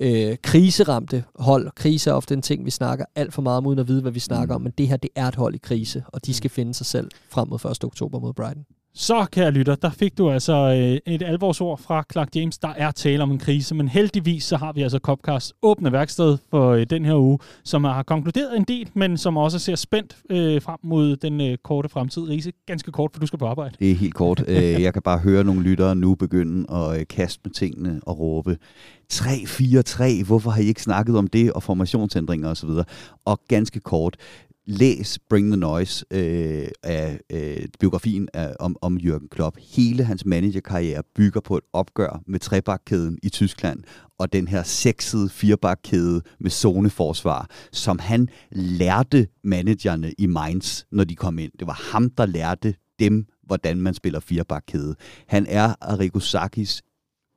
øh, kriseramte hold. Krise er ofte en ting, vi snakker alt for meget om, uden at vide, hvad vi snakker om, men det her, det er et hold i krise, og de skal finde sig selv frem mod 1. oktober mod Brighton. Så, kære lytter, der fik du altså øh, et alvorsord fra Clark James. Der er tale om en krise, men heldigvis så har vi altså Copcast åbne værksted for øh, den her uge, som har konkluderet en del, men som også ser spændt øh, frem mod den øh, korte fremtid. Riese, ganske kort, for du skal på arbejde. Det er helt kort. Jeg kan bare høre nogle lyttere nu begynde at øh, kaste med tingene og råbe 3-4-3, hvorfor har I ikke snakket om det, og formationsændringer osv. Og ganske kort, læs Bring the Noise øh, af øh, biografien af, om, om Jürgen Klopp. Hele hans managerkarriere bygger på et opgør med trebakkæden i Tyskland, og den her sexede firebakkæde med zoneforsvar, som han lærte managerne i Mainz, når de kom ind. Det var ham, der lærte dem, hvordan man spiller firebakkæde. Han er Arrigo Sakis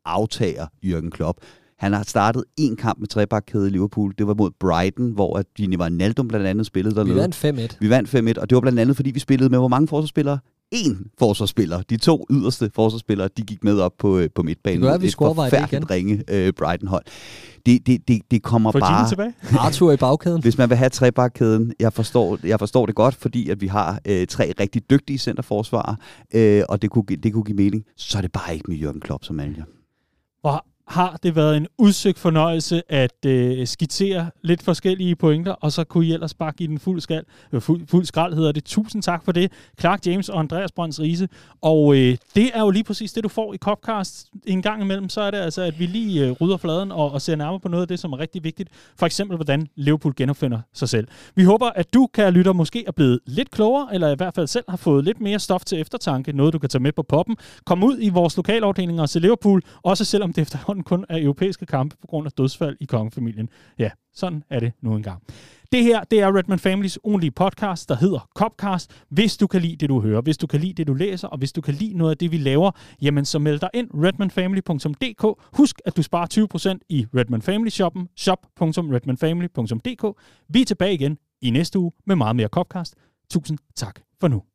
aftager, Jürgen Klopp. Han har startet en kamp med trebakkæde i Liverpool. Det var mod Brighton, hvor at Gini Wijnaldum blandt andet spillede Vi dernede. vandt 5-1. Vi vandt 5-1, og det var blandt andet, fordi vi spillede med hvor mange forsvarsspillere? En forsvarsspiller. De to yderste forsvarsspillere, de gik med op på, øh, på midtbanen. Det gør, at vi Et scorer vej det forfærdeligt ringe øh, Brighton-hold. Det, det, det, det kommer Få Gini bare... tilbage. Arthur i bagkæden. Hvis man vil have trebakkæden, jeg forstår, jeg forstår det godt, fordi at vi har øh, tre rigtig dygtige centerforsvarer, øh, og det kunne, det kunne give mening, så er det bare ikke med Jørgen Klopp som manager. Hvor har det været en udsøgt fornøjelse at øh, skitsere lidt forskellige pointer, og så kunne I ellers bare give den fuld, skal, øh, fuld, fuld skrald, hedder det. Tusind tak for det, Clark James og Andreas Brøns Riese. Og øh, det er jo lige præcis det, du får i Copcast en gang imellem. Så er det altså, at vi lige øh, rydder fladen og, og ser nærmere på noget af det, som er rigtig vigtigt. For eksempel, hvordan Liverpool genopfinder sig selv. Vi håber, at du, kære lytter, måske er blevet lidt klogere, eller i hvert fald selv har fået lidt mere stof til eftertanke. Noget, du kan tage med på poppen. Kom ud i vores lokalafdelinger og se Liverpool, også selvom det efterhånden kun er europæiske kampe på grund af dødsfald i kongefamilien. Ja, sådan er det nu engang. Det her, det er Redman Families ugenlige podcast, der hedder Copcast. Hvis du kan lide det, du hører, hvis du kan lide det, du læser, og hvis du kan lide noget af det, vi laver, jamen så meld dig ind redmanfamily.dk. Husk, at du sparer 20% i Redman Family shoppen, shop.redmanfamily.dk. Vi er tilbage igen i næste uge med meget mere Copcast. Tusind tak for nu.